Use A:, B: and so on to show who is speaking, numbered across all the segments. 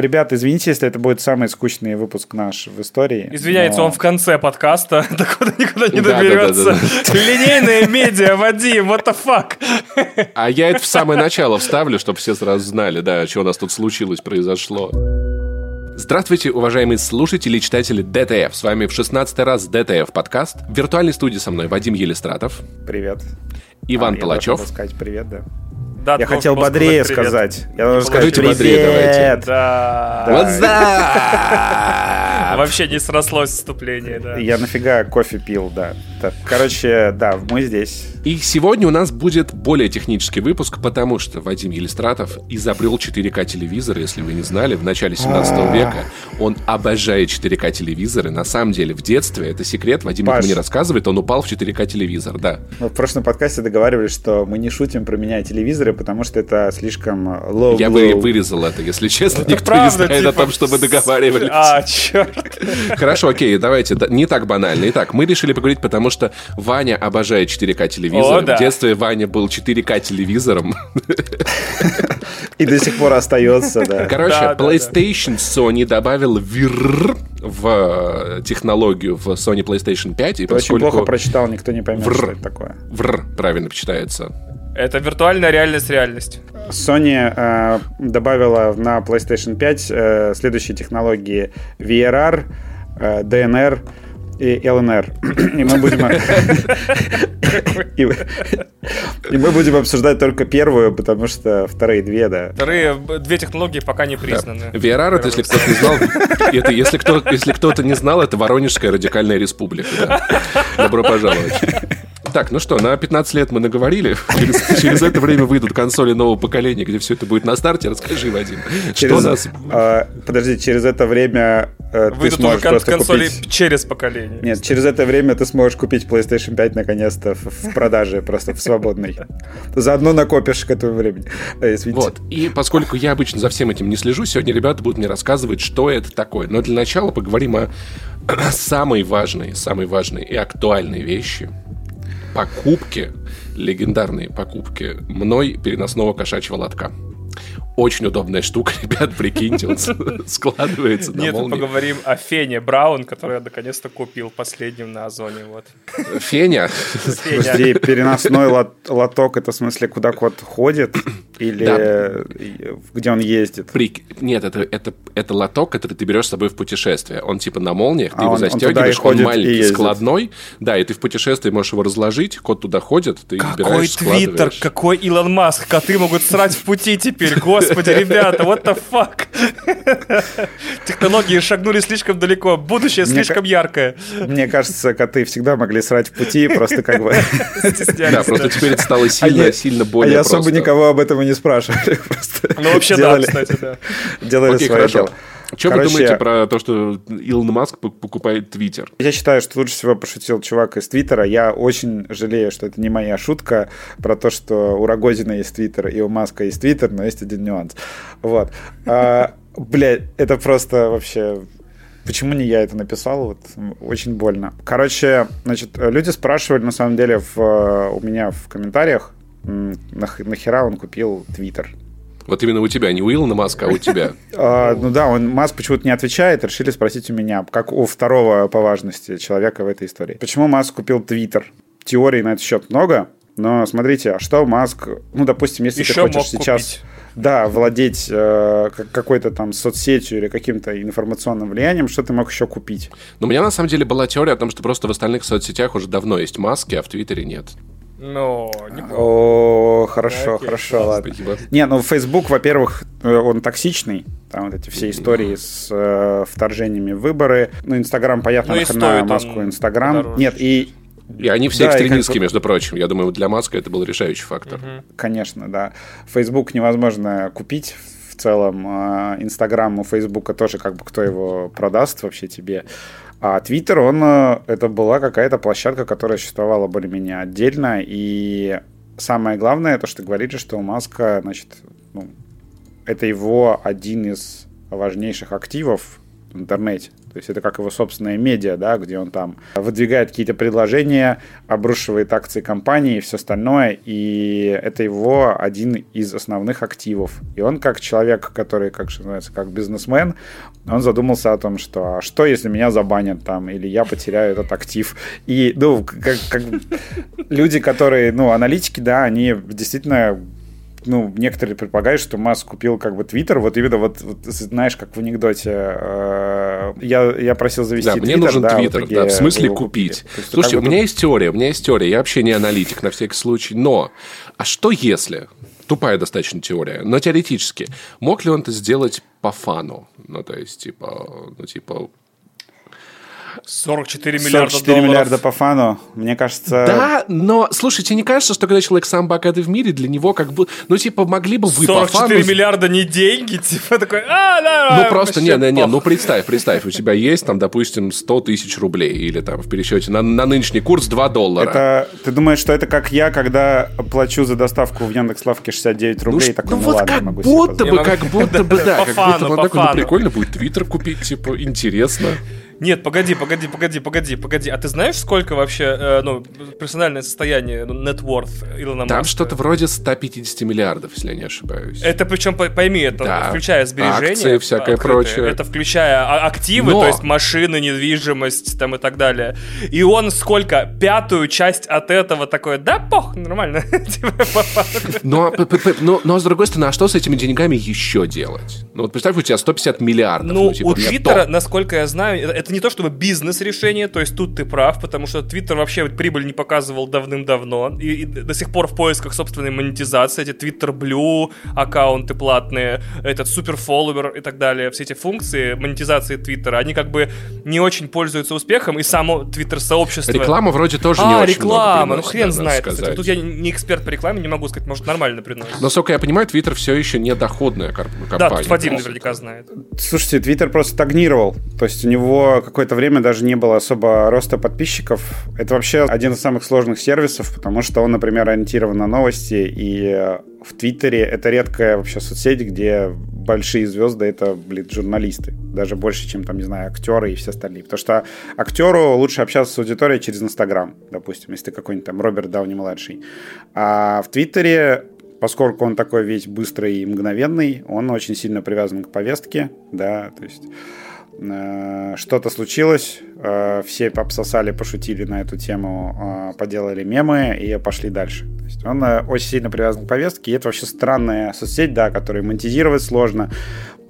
A: Ребята, извините, если это будет самый скучный выпуск наш в истории.
B: Извиняется,
A: но...
B: он в конце подкаста, докуда никуда не доберется. Линейные медиа, Вадим, what the fuck?
C: А я это в самое начало вставлю, чтобы все сразу знали, да, что у нас тут случилось, произошло. Здравствуйте, уважаемые слушатели и читатели DTF. С вами в 16 раз DTF подкаст. В виртуальной студии со мной Вадим Елистратов.
A: Привет.
C: Иван а,
A: сказать привет, да. Да, я хотел бодрее сказать. Я должен
C: сказать
A: привет.
C: бодрее давайте.
B: Да.
C: What's that?
B: Вообще не срослось вступление, да.
A: Я нафига кофе пил, да. Короче, да, мы здесь.
C: И сегодня у нас будет более технический выпуск, потому что Вадим Елистратов изобрел 4К телевизор, если вы не знали, в начале 17 а. века. Он обожает 4К телевизоры. На самом деле, в детстве, это секрет, Вадим Паш. не рассказывает, он упал в 4К телевизор, да.
A: Мы в прошлом подкасте договаривались, что мы не шутим про меня телевизоры, потому что это слишком low
C: Я бы вырезал это, если честно. Ну, Никто правда, не знает типа... о том, что мы договаривались.
B: А, черт.
C: Хорошо, окей, давайте. Не так банально. Итак, мы решили поговорить, потому что Ваня обожает 4К телевизор. О, да. В детстве Ваня был 4К телевизором.
A: И до сих пор остается, да.
C: Короче, да, PlayStation Sony добавил VR в э, технологию в Sony PlayStation 5.
A: И Ты очень плохо прочитал, никто не поймет, что это такое.
C: VR правильно читается.
B: Это виртуальная реальность реальность.
A: Sony э, добавила на PlayStation 5 э, следующие технологии VRR, э, DNR и ЛНР. И мы будем... И мы будем обсуждать только первую, потому что вторые две, да.
B: Вторые две технологии пока не признаны.
C: Да. VRR, это, если кто-то не знал, это, если, кто, если кто-то не знал, это Воронежская радикальная республика. Да. Добро пожаловать. Так, ну что, на 15 лет мы наговорили. Через, через это время выйдут консоли нового поколения, где все это будет на старте. Расскажи, Вадим, через, что нас...
A: А, подожди, через это время э, ты сможешь кон- просто
B: консоли
A: купить...
B: через поколение.
A: Нет, через это время ты сможешь купить PlayStation 5 наконец-то в, в продаже, просто в свободной. Заодно накопишь к этому времени.
C: Э, вот, и поскольку я обычно за всем этим не слежу, сегодня ребята будут мне рассказывать, что это такое. Но для начала поговорим о самой важной, самой важной и актуальной вещи – покупки, легендарные покупки мной переносного кошачьего лотка. Очень удобная штука, ребят, прикиньте, он складывается на
B: Нет, мы поговорим о Фене Браун, который я наконец-то купил последним на Озоне. Вот.
C: Феня?
A: Подожди, переносной лоток, это в смысле, куда кот ходит? Или да. где он ездит?
C: При... Нет, это, это, это лоток, который ты берешь с собой в путешествие. Он типа на молниях, ты а его он, застегиваешь, он, он маленький, складной. Да, и ты в путешествии можешь его разложить, кот туда ходит, ты
B: какой Твиттер, какой Илон Маск, коты могут срать в пути теперь, господи, ребята, what the fuck? Технологии шагнули слишком далеко, будущее слишком яркое.
A: Мне кажется, коты всегда могли срать в пути, просто как бы...
C: Да, просто теперь это стало сильно, сильно более
A: А я особо никого об этом не спрашивали.
B: Ну, вообще, делали, да, кстати, да.
A: Делали свое дело.
C: Что Короче, вы думаете про то, что Илон Маск покупает Твиттер?
A: Я считаю, что лучше всего пошутил чувак из Твиттера. Я очень жалею, что это не моя шутка про то, что у Рогозина есть Твиттер и у Маска есть Твиттер, но есть один нюанс. Вот. А, блядь, это просто вообще Почему не я это написал? Вот, очень больно. Короче, значит, люди спрашивали, на самом деле, в, у меня в комментариях, нахера он купил Твиттер.
C: Вот именно у тебя, не у Илона Маска, а у тебя.
A: А, ну да, он Маск почему-то не отвечает, решили спросить у меня, как у второго по важности человека в этой истории. Почему Маск купил Твиттер? Теорий на этот счет много, но смотрите, а что Маск, ну, допустим, если ты хочешь сейчас... Да, владеть э, какой-то там соцсетью или каким-то информационным влиянием, что ты мог еще купить?
C: Ну, у меня на самом деле была теория о том, что просто в остальных соцсетях уже давно есть маски, а в Твиттере нет.
B: Ну,
A: О, хорошо, Окей, хорошо, ладно. Спасибо. Не, ну Facebook, во-первых, э, он токсичный. Там вот эти все истории с э, вторжениями в выборы. Ну, Инстаграм, понятно, ну, нахрена Маску Инстаграм. Нет, и
C: и они все да, экстремистские, как... между прочим. Я думаю, для Маска это был решающий фактор. Угу.
A: Конечно, да. Facebook невозможно купить в целом. А Инстаграм у Фейсбука тоже как бы кто его продаст вообще тебе. А Твиттер, он, э, это была какая-то площадка, которая существовала более-менее отдельно, и самое главное, то, что говорили, что у Маска, значит, ну, это его один из важнейших активов, в интернете. То есть это как его собственная медиа, да, где он там выдвигает какие-то предложения, обрушивает акции компании и все остальное, и это его один из основных активов. И он как человек, который, как же называется, как бизнесмен, он задумался о том, что а что, если меня забанят там, или я потеряю этот актив. И, ну, как, как люди, которые, ну, аналитики, да, они действительно ну, некоторые предполагают, что Маск купил как бы Твиттер, вот именно вот, вот знаешь, как в анекдоте, э, я, я просил завести
C: Да, мне нужен да, Твиттер, да, в смысле купить. Есть, Слушайте, у меня есть теория, у меня есть теория, я вообще не аналитик на всякий случай, но, а что если, тупая достаточно теория, но теоретически, мог ли он это сделать по фану? Ну, то есть, типа, ну, типа,
B: 44 миллиарда 44
A: долларов. миллиарда по фану, мне кажется...
C: Да, но, слушайте, не кажется, что когда человек самый богатый в мире, для него как бы... Ну, типа, могли бы вы
B: 44 по фану... миллиарда не деньги, типа, такой... А,
C: да, ну, просто, не, не, не, ну, представь, представь, у тебя есть там, допустим, 100 тысяч рублей или там в пересчете на, на нынешний курс 2 доллара.
A: Это, ты думаешь, что это как я, когда плачу за доставку в Яндекс.Лавке 69 ну рублей, ну, такой, ну, ну
C: вот
A: ладно,
C: как
A: могу
C: будто бы, как будто бы, да, как будто бы, ну, прикольно будет Твиттер купить, типа, интересно.
B: Нет, погоди, погоди, погоди, погоди, погоди. А ты знаешь, сколько вообще, э, ну, персональное состояние, ну, net worth Илона
C: Там что-то вроде 150 миллиардов, если я не ошибаюсь.
B: Это причем, пойми, это да. включая сбережения.
C: Акции, всякое открытые, прочее.
B: Это включая а, активы, Но... то есть машины, недвижимость там и так далее. И он сколько? Пятую часть от этого такое, да, пох, нормально. Типа,
C: но, но, но, с другой стороны, а что с этими деньгами еще делать? Ну, вот представь, у тебя 150 миллиардов.
B: Ну, ну типа, у Твиттера, насколько я знаю, это не то чтобы бизнес-решение, то есть тут ты прав, потому что Twitter вообще прибыль не показывал давным-давно, и, и до сих пор в поисках собственной монетизации, эти Twitter Blue аккаунты платные, этот супер фолловер и так далее, все эти функции монетизации Твиттера, они как бы не очень пользуются успехом, и само Твиттер-сообщество...
C: Реклама вроде тоже
B: а,
C: не очень
B: реклама,
C: много
B: ну хрен знает. Кстати, тут я не эксперт по рекламе, не могу сказать, может нормально приносит.
C: Но, сколько я понимаю, Твиттер все еще не доходная компания.
B: Да, тут Вадим наверняка знает.
A: Слушайте, Твиттер просто стагнировал, то есть у него какое-то время даже не было особо роста подписчиков. Это вообще один из самых сложных сервисов, потому что он, например, ориентирован на новости, и в Твиттере это редкая вообще соцсеть, где большие звезды — это, блин, журналисты. Даже больше, чем, там, не знаю, актеры и все остальные. Потому что актеру лучше общаться с аудиторией через Инстаграм, допустим, если ты какой-нибудь там Роберт Дауни-младший. А в Твиттере поскольку он такой весь быстрый и мгновенный, он очень сильно привязан к повестке, да, то есть Э, что-то случилось, э, все обсосали, пошутили на эту тему, э, поделали мемы и пошли дальше. То есть он очень сильно привязан к повестке, и это вообще странная соцсеть, да, которую монетизировать сложно.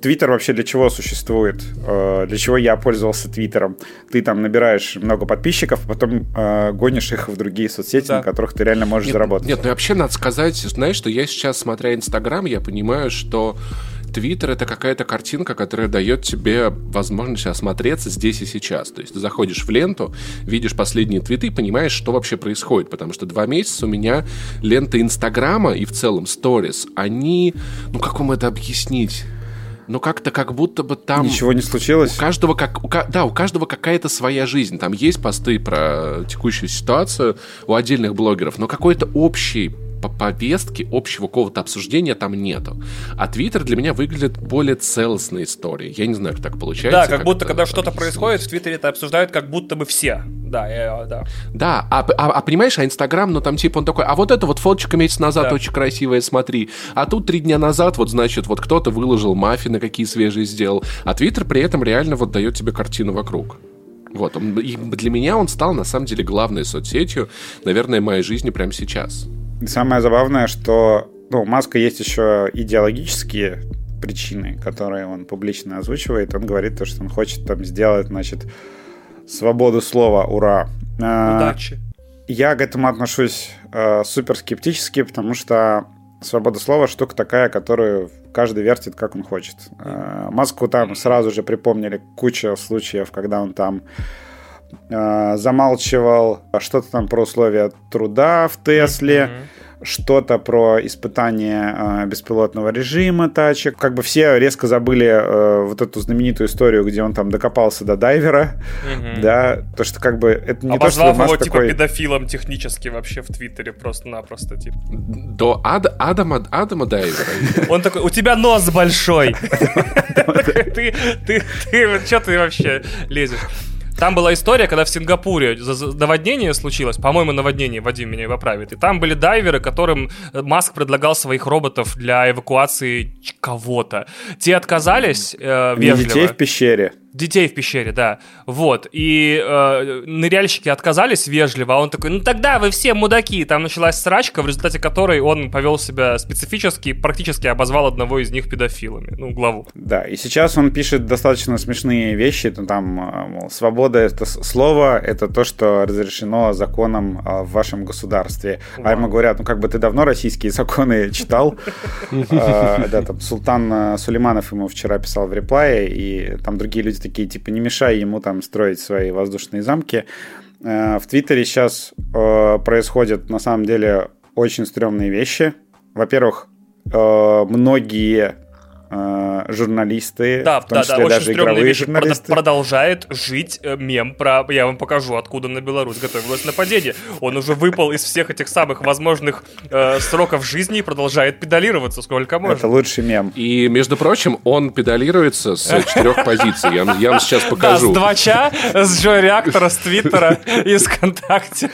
A: Твиттер вообще для чего существует? Для чего я пользовался Твиттером? Ты там набираешь много подписчиков, а потом гонишь их в другие соцсети, да. на которых ты реально можешь
C: нет,
A: заработать.
C: Нет, ну вообще надо сказать, знаешь, что я сейчас, смотря Инстаграм, я понимаю, что Твиттер это какая-то картинка, которая дает тебе возможность осмотреться здесь и сейчас. То есть ты заходишь в ленту, видишь последние твиты и понимаешь, что вообще происходит. Потому что два месяца у меня лента Инстаграма и в целом сторис, они, ну как вам это объяснить? но как-то как будто бы там...
A: Ничего не случилось?
C: У каждого, как, у, да, у каждого какая-то своя жизнь. Там есть посты про текущую ситуацию у отдельных блогеров, но какой-то общий по повестке общего какого-то обсуждения там нету. А Твиттер для меня выглядит более целостной историей. Я не знаю, как так получается.
B: Да, как, как будто, когда что-то происходит, в Твиттере это обсуждают как будто бы все. Да, я, да.
C: Да, а, а, а понимаешь, а Инстаграм, ну там типа он такой, а вот это вот фоточка месяц назад да. очень красивая, смотри. А тут три дня назад, вот значит, вот кто-то выложил маффины, какие свежие сделал. А Твиттер при этом реально вот дает тебе картину вокруг. Вот, он, для меня он стал, на самом деле, главной соцсетью, наверное, моей жизни прямо сейчас.
A: Самое забавное, что ну, у Маска есть еще идеологические причины, которые он публично озвучивает. Он говорит то, что он хочет там сделать, значит, свободу слова, ура.
B: А, Удачи.
A: Я к этому отношусь э, супер скептически, потому что свобода слова штука такая, которую каждый вертит, как он хочет. Э, Маску там сразу же припомнили куча случаев, когда он там замалчивал что-то там про условия труда в Тесле. что-то про испытание э, беспилотного режима тачек. Как бы все резко забыли э, вот эту знаменитую историю, где он там докопался до дайвера, mm-hmm. да, то что как бы это не
B: Обозвав
A: то, что
B: его типа
A: такой...
B: педофилом технически вообще в Твиттере просто-напросто типа.
C: До Ад, Адама, Адама дайвера.
B: Он такой, у тебя нос большой. Ты, ты, ты, что ты вообще лезешь? Там была история, когда в Сингапуре наводнение случилось, по-моему, наводнение, Вадим меня поправит, и там были дайверы, которым Маск предлагал своих роботов для эвакуации кого-то. Те отказались э, вежливо.
A: Детей в пещере.
B: Детей в пещере, да. Вот. И э, ныряльщики отказались вежливо, а он такой, ну тогда вы все мудаки. Там началась срачка, в результате которой он повел себя специфически, практически обозвал одного из них педофилами, ну, главу.
A: Да, и сейчас он пишет достаточно смешные вещи, ну, там, э, мол, свобода — это слово, это то, что разрешено законом э, в вашем государстве. А ему говорят, ну, как бы ты давно российские законы читал? Э, да, там, Султан Сулейманов ему вчера писал в реплае, и там другие люди такие, типа, не мешай ему там строить свои воздушные замки. Э, в Твиттере сейчас э, происходят, на самом деле, очень стрёмные вещи. Во-первых, э, многие журналисты,
B: да,
A: в том
B: да,
A: числе
B: да,
A: даже
B: очень
A: игровые
B: вещи.
A: журналисты.
B: Продолжает жить э, мем про... Я вам покажу, откуда на Беларусь готовилось нападение. Он уже выпал из всех этих самых возможных э, сроков жизни и продолжает педалироваться сколько можно.
A: Это лучший мем.
C: И, между прочим, он педалируется с четырех позиций. Я, я вам сейчас покажу.
B: Да, с двача, с Джо Реактора, с Твиттера и с ВКонтакте.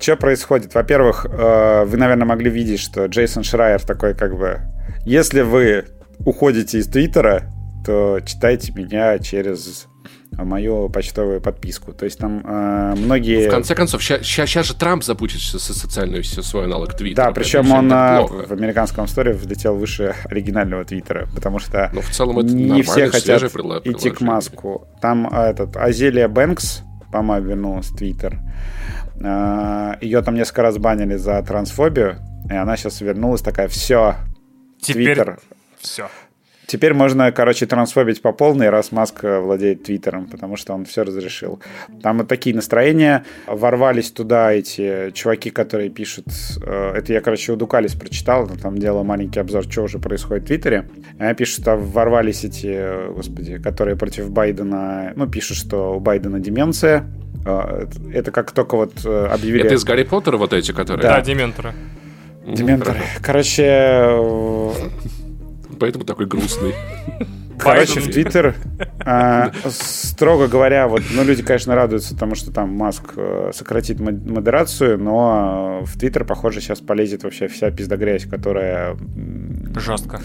A: Что происходит? Во-первых, э, вы, наверное, могли видеть, что Джейсон Шрайер такой как бы... Если вы уходите из Твиттера, то читайте меня через мою почтовую подписку. То есть там э, многие...
C: В конце концов, сейчас же Трамп запустит со социальную свой аналог Твиттера.
A: Да, причем он э, в американском сторе взлетел выше оригинального Твиттера, потому что
C: Но в целом это
A: не все хотят идти к Маску. Там э, этот Азелия Бэнкс, по-моему, вернулась в Твиттер. Э, Ее там несколько раз банили за трансфобию, и она сейчас вернулась такая, все, Твиттер.
B: Все.
A: Теперь можно, короче, трансфобить по полной, раз Маск владеет Твиттером, потому что он все разрешил. Там вот такие настроения. Ворвались туда эти чуваки, которые пишут... Э, это я, короче, у Дукалис прочитал, там делал маленький обзор, что уже происходит в Твиттере. И они пишут, что ворвались эти, господи, которые против Байдена... Ну, пишут, что у Байдена деменция. Э, это как только вот э, объявили...
C: Это из Гарри Поттера вот эти, которые...
B: Да, дементоры.
A: Дементоры. Короче,
C: поэтому такой грустный.
A: Короче, в Твиттер, э, строго говоря, вот, ну, люди, конечно, радуются тому, что там Маск э, сократит модерацию, но в Твиттер, похоже, сейчас полезет вообще вся пиздогрязь, которая...
B: Жестко.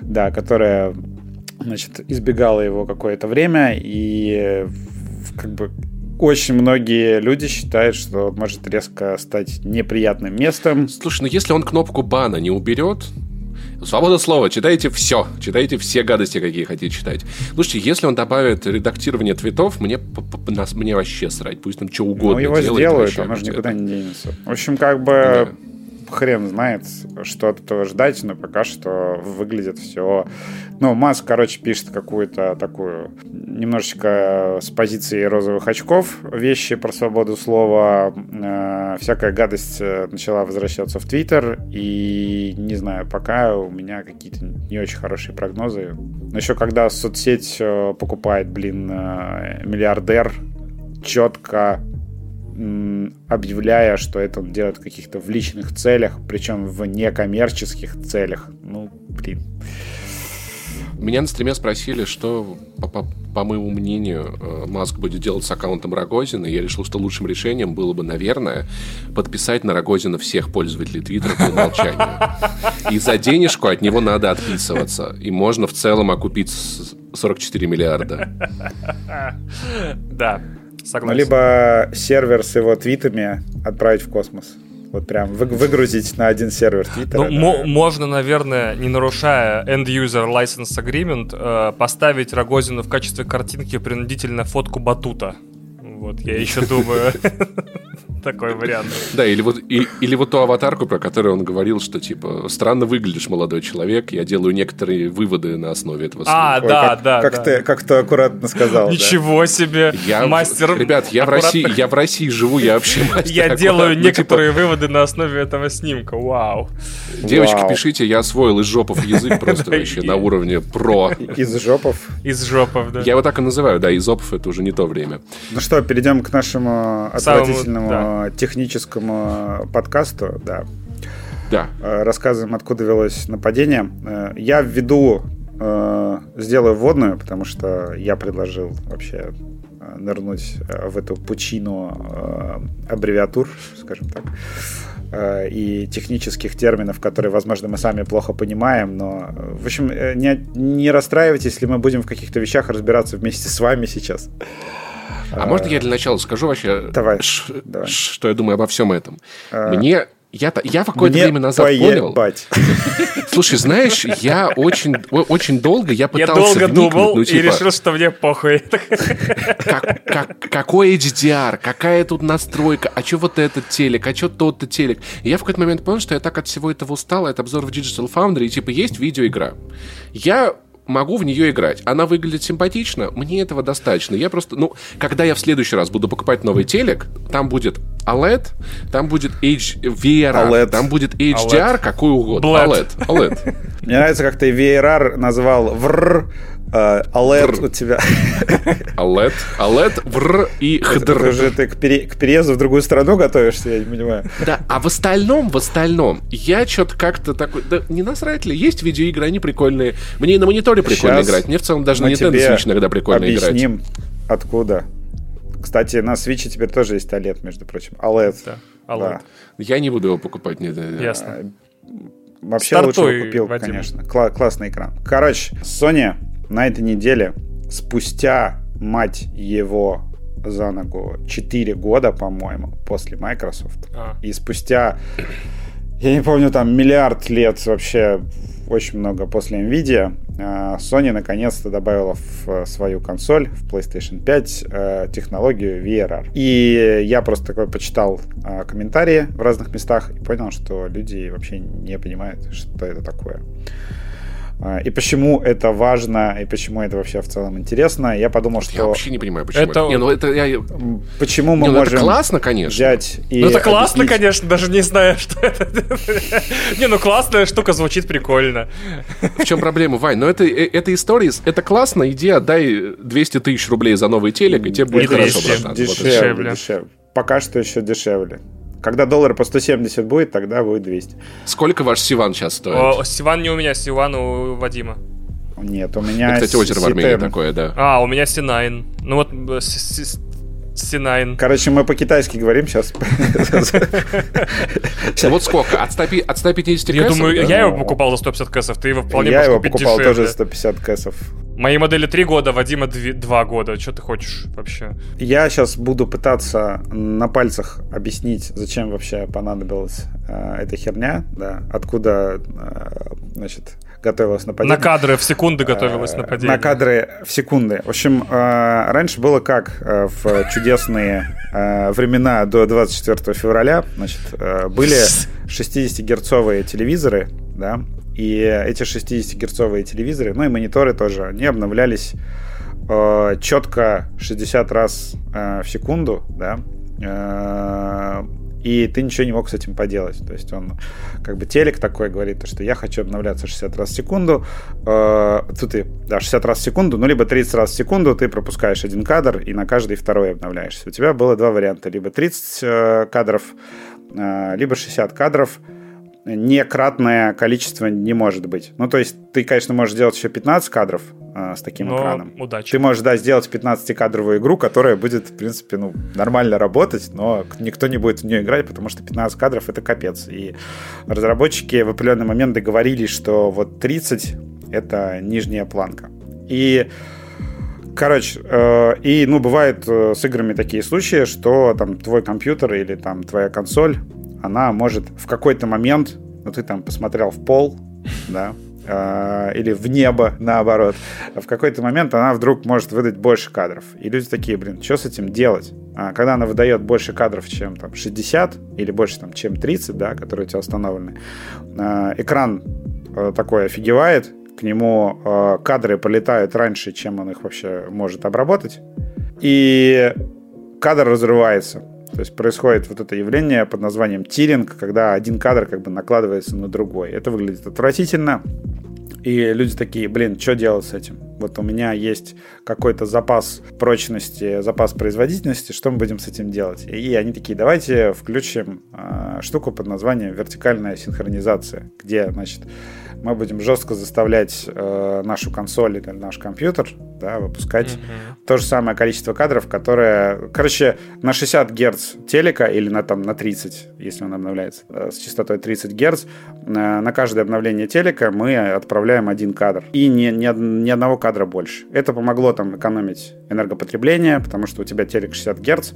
A: Да, которая, значит, избегала его какое-то время, и как бы очень многие люди считают, что может резко стать неприятным местом.
C: Слушай, ну если он кнопку бана не уберет, Свобода слова, читайте все, читайте все гадости, какие хотите читать. Слушайте, если он добавит редактирование твитов, мне, нас, мне вообще срать, пусть там что угодно
A: Ну, его сделают, он же никуда не денется. В общем, как бы... Да хрен знает, что от этого ждать, но пока что выглядит все... Ну, Маск, короче, пишет какую-то такую немножечко с позиции розовых очков вещи про свободу слова. Э, всякая гадость э, начала возвращаться в Твиттер, и не знаю, пока у меня какие-то не очень хорошие прогнозы. Но еще когда соцсеть э, покупает, блин, э, миллиардер четко объявляя, что это он делает в каких-то в личных целях, причем в некоммерческих целях. Ну, блин.
C: Меня на стриме спросили, что, по, по, по моему мнению, э, Маск будет делать с аккаунтом Рогозина. И я решил, что лучшим решением было бы, наверное, подписать на Рогозина всех пользователей Твиттера по умолчанию. И за денежку от него надо отписываться. И можно в целом окупить 44 миллиарда.
B: Да, Согласен.
A: Либо сервер с его твитами отправить в космос. Вот прям выгрузить на один сервер Твиттера.
B: Ну, да. можно, наверное, не нарушая End-User License Agreement, э, поставить Рогозину в качестве картинки принудительно фотку батута. Вот, я еще думаю. такой вариант.
C: Да, или вот, и, или вот ту аватарку, про которую он говорил, что типа странно выглядишь, молодой человек, я делаю некоторые выводы на основе этого
B: А,
A: Ой,
B: да,
A: как,
B: да.
A: Как,
B: да.
A: Ты, как ты аккуратно сказал. да.
B: Ничего себе,
C: Я,
B: мастер.
C: Ребят, я в, России, я в России живу, я вообще мастер.
B: Я
C: аккуратно.
B: делаю
C: Ну, типа,
B: некоторые выводы на основе этого снимка. Вау.
C: Девочки,
A: Вау.
C: пишите, я освоил из жопов язык просто вообще на уровне про.
A: Из жопов.
B: Из жопов, да.
C: Я его так и называю, да, из опов это уже не то время.
A: Ну что, перейдем к нашему
B: Самому,
A: техническому подкасту. Да.
C: Да.
A: Э, Рассказываем, откуда велось нападение. Э, Я введу, э, сделаю вводную, потому что я предложил вообще нырнуть в эту пучину э, аббревиатур, скажем так, э, и технических терминов, которые, возможно, мы сами плохо понимаем, но, в общем, не, не расстраивайтесь, если мы будем в каких-то вещах разбираться вместе с вами сейчас.
C: А можно я для начала скажу вообще,
A: Давай,
C: ш-
A: давай.
C: что я думаю обо всем этом?
A: А,
C: Мне я, я в какое-то
A: Мне
C: время назад понял. Слушай, знаешь, я очень, очень долго я
B: Я
C: пытался
B: долго
C: вникнуть,
B: думал
C: ну,
B: и
C: типа,
B: решил, что мне похуй.
C: как, как- какой HDR, какая тут настройка, а что вот этот телек, а что тот-то телек. И я в какой-то момент понял, что я так от всего этого устал, это обзор в Digital Foundry, и типа есть видеоигра. Я могу в нее играть. Она выглядит симпатично, мне этого достаточно. Я просто, ну, когда я в следующий раз буду покупать новый телек, там будет OLED, там будет H, VRR,
A: OLED.
C: там будет HDR, какой угодно. OLED. OLED.
A: Мне нравится, как ты VRR назвал вр, э, OLED у тебя.
C: OLED, OLED, VR и
A: Это
C: HDR.
A: уже ты к, пере- к переезду в другую страну готовишься, я не понимаю.
C: Да, а в остальном, в остальном, я что-то как-то такой, да не насрать ли, есть видеоигры, они прикольные. Мне и на мониторе прикольно
A: Щас
C: играть, мне в целом даже на Nintendo Switch иногда прикольно играть.
A: объясним, откуда. Кстати, на Switch теперь тоже есть OLED, между прочим. OLED.
B: Да, OLED.
C: Я не буду его покупать. Не, не- не.
B: Ясно.
A: Вообще
B: Стартуй,
A: лучше купил,
B: Вадим.
A: конечно. Кла- классный экран. Короче, Sony на этой неделе, спустя, мать его, за ногу, 4 года, по-моему, после Microsoft,
B: А.
A: и спустя, я не помню, там миллиард лет вообще, очень много после Nvidia, э, Sony наконец-то добавила в э, свою консоль, в PlayStation 5, э, технологию VRR. И я просто такой почитал э, комментарии в разных местах и понял, что люди вообще не понимают, что это такое. А, И почему это важно, и почему это вообще в целом интересно. Я подумал,
C: Я
A: что
C: вообще не понимаю, почему.
B: Это-
C: Не, ну это я...
A: почему мы
C: Не, ну это
A: можем
C: классно, конечно.
A: взять и
B: Ну это классно,
A: объяснить-
B: конечно, даже не знаю, что это. Не, ну классная штука, звучит прикольно.
C: В чем проблема, Вань? Ну это, э, это история, это классно, иди отдай 200 тысяч рублей за новый телек, и тебе будет хорошо,
B: 200.
C: братан.
A: Дешевле.
B: дешевле.
A: Пока что еще дешевле. Когда доллар по 170 будет, тогда будет 200.
C: Сколько ваш Сиван сейчас стоит?
B: О, Сиван не у меня, Сиван у Вадима.
A: Нет, у меня...
C: Это, кстати, озеро в Армении
A: C10.
C: такое, да.
B: А, у меня C9. Ну вот с- с- C9.
A: Короче, мы по-китайски говорим сейчас.
C: Ну вот сколько? От 100, пи- от 150
B: Я думаю, я его покупал за 150 кэсов, ты его вполне
A: Я
B: можешь
A: его покупал тоже за 150 кэсов.
B: Моей модели 3 года, Вадима 2 года. Что ты хочешь вообще?
A: Я сейчас буду пытаться на пальцах объяснить, зачем вообще понадобилась э, эта херня, да, откуда, э, значит, готовилось нападение.
B: На кадры в секунды готовилось
A: Э,
B: нападение.
A: На кадры в секунды. В общем, э, раньше было как э, в чудесные времена до 24 февраля, значит, были 60-герцовые телевизоры, да, и эти 60-герцовые телевизоры, ну и мониторы тоже, они обновлялись э, четко 60 раз э, в секунду, да, э, и ты ничего не мог с этим поделать. То есть он, как бы телек такой говорит, что я хочу обновляться 60 раз в секунду. Э, тут ты, да, 60 раз в секунду, ну, либо 30 раз в секунду ты пропускаешь один кадр и на каждый второй обновляешься. У тебя было два варианта. Либо 30 э, кадров, э, либо 60 кадров. Некратное количество не может быть. Ну, то есть ты, конечно, можешь сделать еще 15 кадров э, с таким
B: Но
A: экраном.
B: удачи.
A: Ты можешь, да, сделать 15-кадровую игру, которая будет, в принципе, ну, нормально работать, но никто не будет в нее играть, потому что 15 кадров — это капец. И разработчики в определенный момент договорились, что вот 30 — это нижняя планка. И Короче, э, и, ну, бывают э, с играми такие случаи, что там твой компьютер или там твоя консоль, она может в какой-то момент, ну, ты там посмотрел в пол, да, э, или в небо, наоборот, в какой-то момент она вдруг может выдать больше кадров. И люди такие, блин, что с этим делать? А когда она выдает больше кадров, чем там 60 или больше, там, чем 30, да, которые у тебя установлены, э, экран э, такой офигевает, к нему э, кадры полетают раньше, чем он их вообще может обработать, и кадр разрывается. То есть происходит вот это явление под названием тиринг, когда один кадр как бы накладывается на другой. Это выглядит отвратительно. И люди такие, блин, что делать с этим? Вот у меня есть какой-то запас прочности, запас производительности, что мы будем с этим делать? И они такие, давайте включим э, штуку под названием вертикальная синхронизация, где, значит, мы будем жестко заставлять э, нашу консоль или наш компьютер да, выпускать mm-hmm. то же самое количество кадров, которое... Короче, на 60 Гц телека или на, там, на 30, если он обновляется, э, с частотой 30 Гц, э, на каждое обновление телека мы отправляем один кадр. И ни, ни, ни одного кадра больше. Это помогло там экономить энергопотребление, потому что у тебя телек 60 Гц,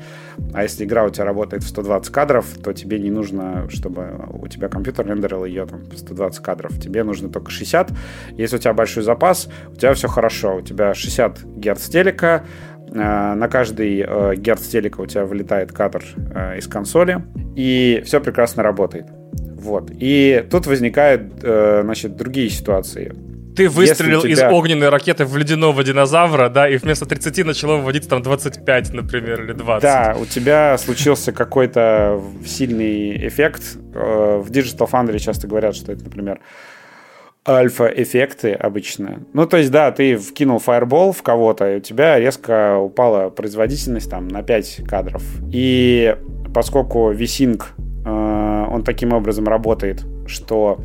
A: а если игра у тебя работает в 120 кадров, то тебе не нужно, чтобы у тебя компьютер рендерил ее там в 120 кадров. Тебе нужно только 60. Если у тебя большой запас, у тебя все хорошо. У тебя 60 Гц телека, э, на каждый э, герц телека у тебя вылетает кадр э, из консоли, и все прекрасно работает. Вот. И тут возникают, значит, другие ситуации.
B: Ты выстрелил тебя... из огненной ракеты в ледяного динозавра, да, и вместо 30 начало выводить там 25, например, или 20.
A: Да, у тебя случился какой-то сильный эффект. Э, в Digital Foundry часто говорят, что это, например, альфа-эффекты обычно. Ну, то есть, да, ты вкинул фаербол в кого-то, и у тебя резко упала производительность там на 5 кадров. И поскольку VSync, э, он таким образом работает, что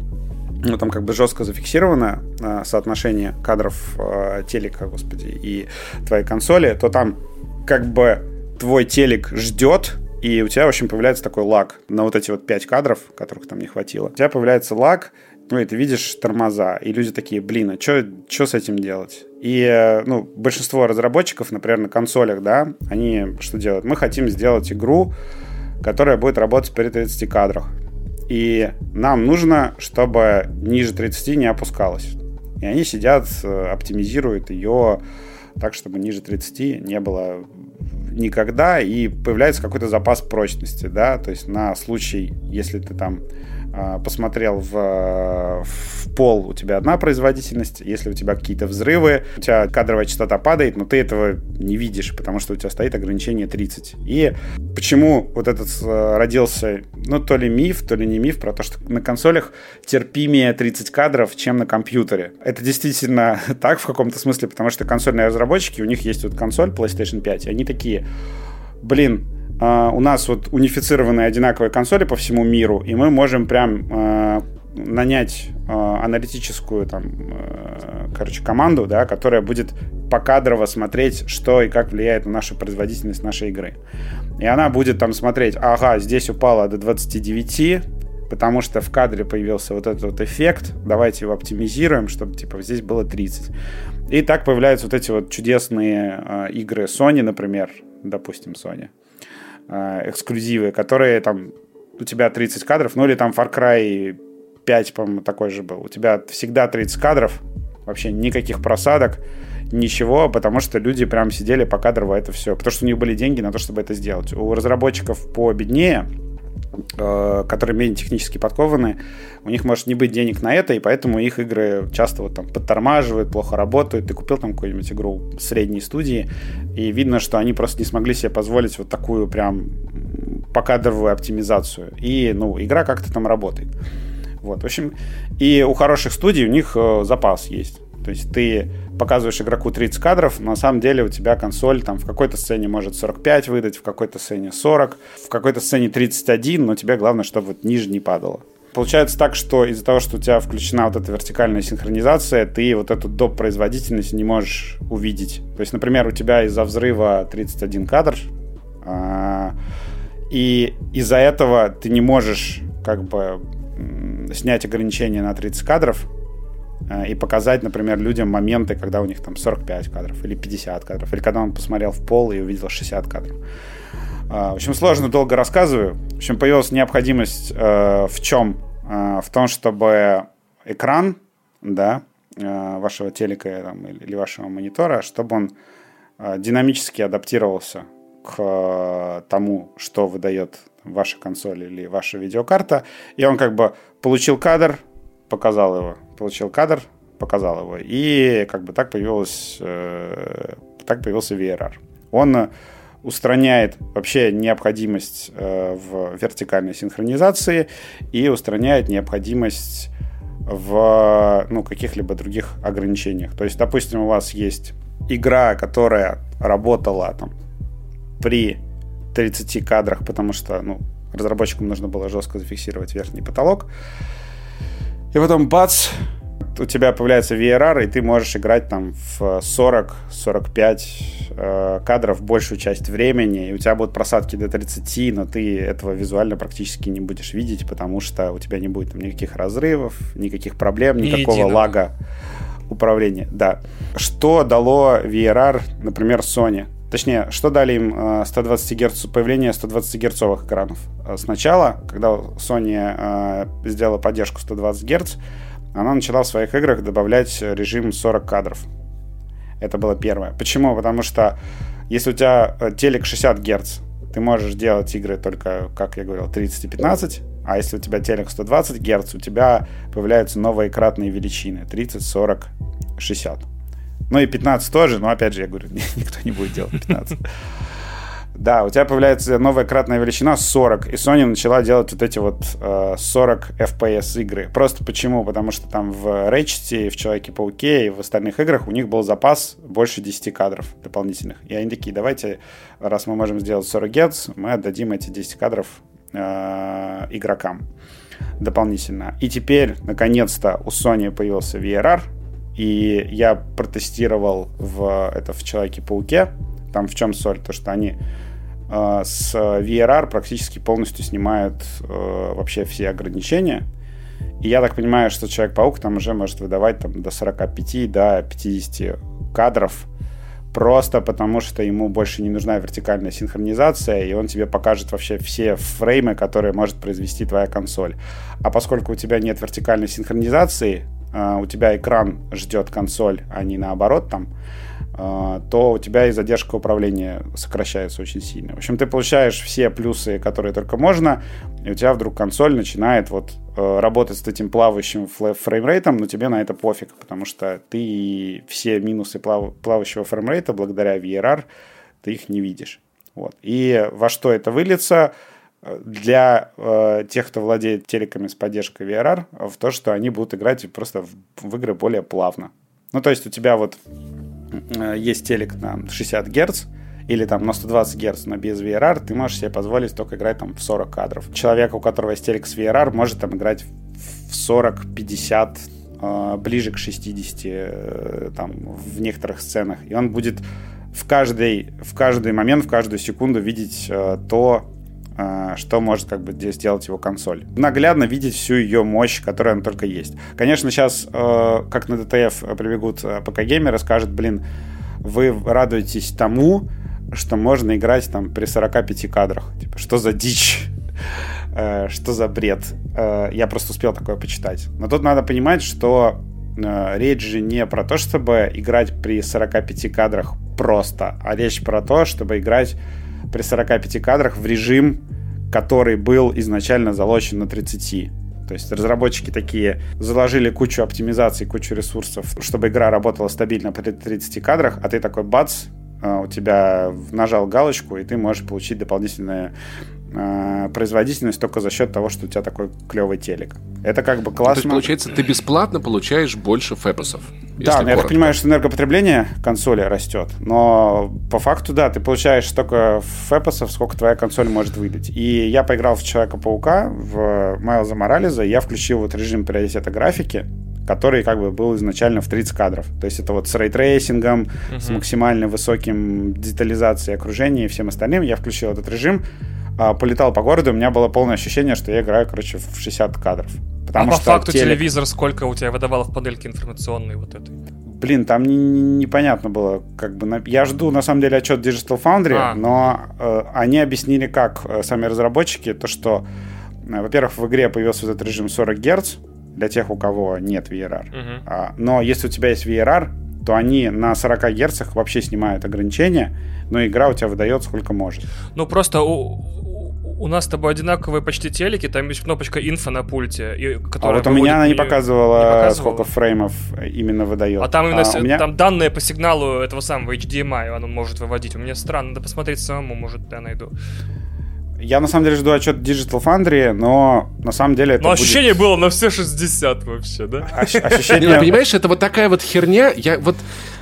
A: ну, там как бы жестко зафиксировано э, соотношение кадров э, телека, господи, и твоей консоли, то там как бы твой телек ждет, и у тебя, в общем, появляется такой лаг на вот эти вот пять кадров, которых там не хватило. У тебя появляется лаг, ну, и ты видишь тормоза, и люди такие, блин, а что с этим делать? И, э, ну, большинство разработчиков, например, на консолях, да, они что делают? Мы хотим сделать игру, которая будет работать при 30 кадрах. И нам нужно, чтобы ниже 30 не опускалось. И они сидят, э, оптимизируют ее так, чтобы ниже 30 не было никогда, и появляется какой-то запас прочности, да, то есть на случай, если ты там посмотрел в, в пол, у тебя одна производительность, если у тебя какие-то взрывы, у тебя кадровая частота падает, но ты этого не видишь, потому что у тебя стоит ограничение 30. И почему вот этот э, родился, ну, то ли миф, то ли не миф, про то, что на консолях терпимее 30 кадров, чем на компьютере. Это действительно так в каком-то смысле, потому что консольные разработчики, у них есть вот консоль PlayStation 5, и они такие, блин, у нас вот унифицированные одинаковые консоли по всему миру, и мы можем прям uh, нанять uh, аналитическую там, короче, команду, да, которая будет покадрово смотреть, что и как влияет на нашу производительность нашей игры. И она будет там смотреть, ага, здесь упало до 29, потому что в кадре появился вот этот вот эффект, давайте его оптимизируем, чтобы типа здесь было 30. И так появляются вот эти вот чудесные игры Sony, например, допустим, Sony э, эксклюзивы, которые там у тебя 30 кадров, ну или там Far Cry 5, по-моему, такой же был. У тебя всегда 30 кадров, вообще никаких просадок, ничего, потому что люди прям сидели по кадрово это все, потому что у них были деньги на то, чтобы это сделать. У разработчиков по беднее Э, которые менее технически подкованы, у них может не быть денег на это, и поэтому их игры часто вот там подтормаживают, плохо работают. Ты купил там какую-нибудь игру средней студии, и видно, что они просто не смогли себе позволить вот такую прям покадровую оптимизацию. И, ну, игра как-то там работает. Вот, в общем, и у хороших студий у них э, запас есть. То есть ты показываешь игроку 30 кадров, но на самом деле у тебя консоль там в какой-то сцене может 45 выдать, в какой-то сцене 40, в какой-то сцене 31, но тебе главное, чтобы вот ниже не падало. Получается так, что из-за того, что у тебя включена вот эта вертикальная синхронизация, ты вот эту доп. производительность не можешь увидеть. То есть, например, у тебя из-за взрыва 31 кадр, а, и из-за этого ты не можешь как бы снять ограничение на 30 кадров, и показать, например, людям моменты, когда у них там 45 кадров или 50 кадров, или когда он посмотрел в пол и увидел 60 кадров. Э, в общем, сложно, долго рассказываю. В общем, появилась необходимость э, в чем? В том, чтобы экран да, э, вашего телека там, или вашего монитора, чтобы он э, динамически адаптировался к тому, что выдает ваша консоль или ваша видеокарта, и он как бы получил кадр, показал его, получил кадр, показал его, и как бы так появилось, так появился VRR. Он устраняет вообще необходимость э, в вертикальной синхронизации и устраняет необходимость в ну, каких-либо других ограничениях. То есть, допустим, у вас есть игра, которая работала там при 30 кадрах, потому что ну, разработчикам нужно было жестко зафиксировать верхний потолок. И потом бац, у тебя появляется VRR, и ты можешь играть там в 40-45 э, кадров большую часть времени, и у тебя будут просадки до 30, но ты этого визуально практически не будешь видеть, потому что у тебя не будет там никаких разрывов, никаких проблем, никакого Единого. лага управления. Да. Что дало VRR, например, Sony? Точнее, что дали им 120 э, Гц, появление 120 герцовых экранов? Э, сначала, когда Sony э, сделала поддержку 120 Гц, она начала в своих играх добавлять режим 40 кадров. Это было первое. Почему? Потому что если у тебя телек 60 Гц, ты можешь делать игры только, как я говорил, 30 и 15, а если у тебя телек 120 Гц, у тебя появляются новые кратные величины 30, 40, 60. Ну и 15 тоже, но опять же, я говорю, никто не будет делать 15. Да, у тебя появляется новая кратная величина 40, и Sony начала делать вот эти вот э, 40 FPS игры. Просто почему? Потому что там в Ratchet, в Человеке-пауке и в остальных играх у них был запас больше 10 кадров дополнительных. И они такие, давайте, раз мы можем сделать 40 Гц, мы отдадим эти 10 кадров э, игрокам дополнительно. И теперь, наконец-то, у Sony появился VRR, и я протестировал в, это в Человеке-пауке, там в чем соль? То, что они э, с VRR практически полностью снимают э, вообще все ограничения. И я так понимаю, что Человек-паук там уже может выдавать там, до 45, до 50 кадров, просто потому что ему больше не нужна вертикальная синхронизация, и он тебе покажет вообще все фреймы, которые может произвести твоя консоль. А поскольку у тебя нет вертикальной синхронизации, у тебя экран ждет консоль, а не наоборот там, а, то у тебя и задержка управления сокращается очень сильно. В общем, ты получаешь все плюсы, которые только можно, и у тебя вдруг консоль начинает вот э, работать с этим плавающим фреймрейтом, но тебе на это пофиг, потому что ты все минусы плав... плавающего фреймрейта благодаря VRR ты их не видишь. Вот. И во что это выльется? Для э, тех, кто владеет телеками с поддержкой VRR, в то, что они будут играть просто в, в игры более плавно. Ну, то есть у тебя вот Э, есть телек на 60 Гц, или там на 120 Гц, но без VRR, ты можешь себе позволить только играть там в 40 кадров. Человек, у которого есть телек с VRR, может там играть в 40, 50, э, ближе к 60 э, там в некоторых сценах. И он будет в каждый, в каждый момент, в каждую секунду видеть то, что может как бы сделать его консоль. Наглядно видеть всю ее мощь, которая она только есть. Конечно, сейчас, как на DTF прибегут ПК-геймеры, скажут, блин, вы радуетесь тому, что можно играть там при 45 кадрах. Типа, что за дичь? Э, что за бред? Э, я просто успел такое почитать. Но тут надо понимать, что э, речь же не про то, чтобы играть при 45 кадрах просто, а речь про то, чтобы играть при 45 кадрах в режим, который был изначально залочен на 30. То есть разработчики такие заложили кучу оптимизаций, кучу ресурсов, чтобы игра работала стабильно при 30 кадрах, а ты такой бац, а, у тебя нажал галочку, и ты можешь получить дополнительное э, производительность только за счет того, что у тебя такой клевый телек. Это как бы классно. То есть,
C: получается, ты бесплатно получаешь больше FPS ов.
A: Да, но я так понимаю, что энергопотребление консоли растет, но по факту, да, ты получаешь столько FPS ов, сколько твоя консоль может выдать. И я поиграл в Человека-паука, в Майлза Моралеса, я включил вот режим приоритета графики, который как бы был изначально в 30 кадров. То есть это вот с ray tracing ом, uh-huh. с максимально высоким детализацией окружения и всем остальным. Я включил этот режим, полетал по городу, у меня было полное ощущение, что я играю, короче, в 60 кадров.
B: Потому а по факту телек... телевизор сколько у тебя выдавал в панельке информационной вот этой?
A: Блин, там не, не, непонятно было, как бы я жду на самом деле отчет Digital Foundry, а. но э, они объяснили, как э, сами разработчики, то что, э, во-первых, в игре появился вот этот режим 40 Гц, для тех, у кого нет VRR. Uh-huh. А, но если у тебя есть VRR, то они на 40 Гц вообще снимают ограничения, но игра у тебя выдает сколько может.
B: Ну просто у, у нас с тобой одинаковые почти телеки, там есть кнопочка инфо на пульте, и,
A: которая а вот у меня она не показывала, не показывала, сколько фреймов именно выдает.
B: А там именно а, меня... там данные по сигналу этого самого HDMI он может выводить. У меня странно, надо посмотреть самому, может, я найду.
A: Я на самом деле жду отчет Digital Foundry, но на самом деле это.
B: Но будет... ощущение было на все 60 вообще, да?
C: Ощущение. Понимаешь, это вот такая вот херня. Я вот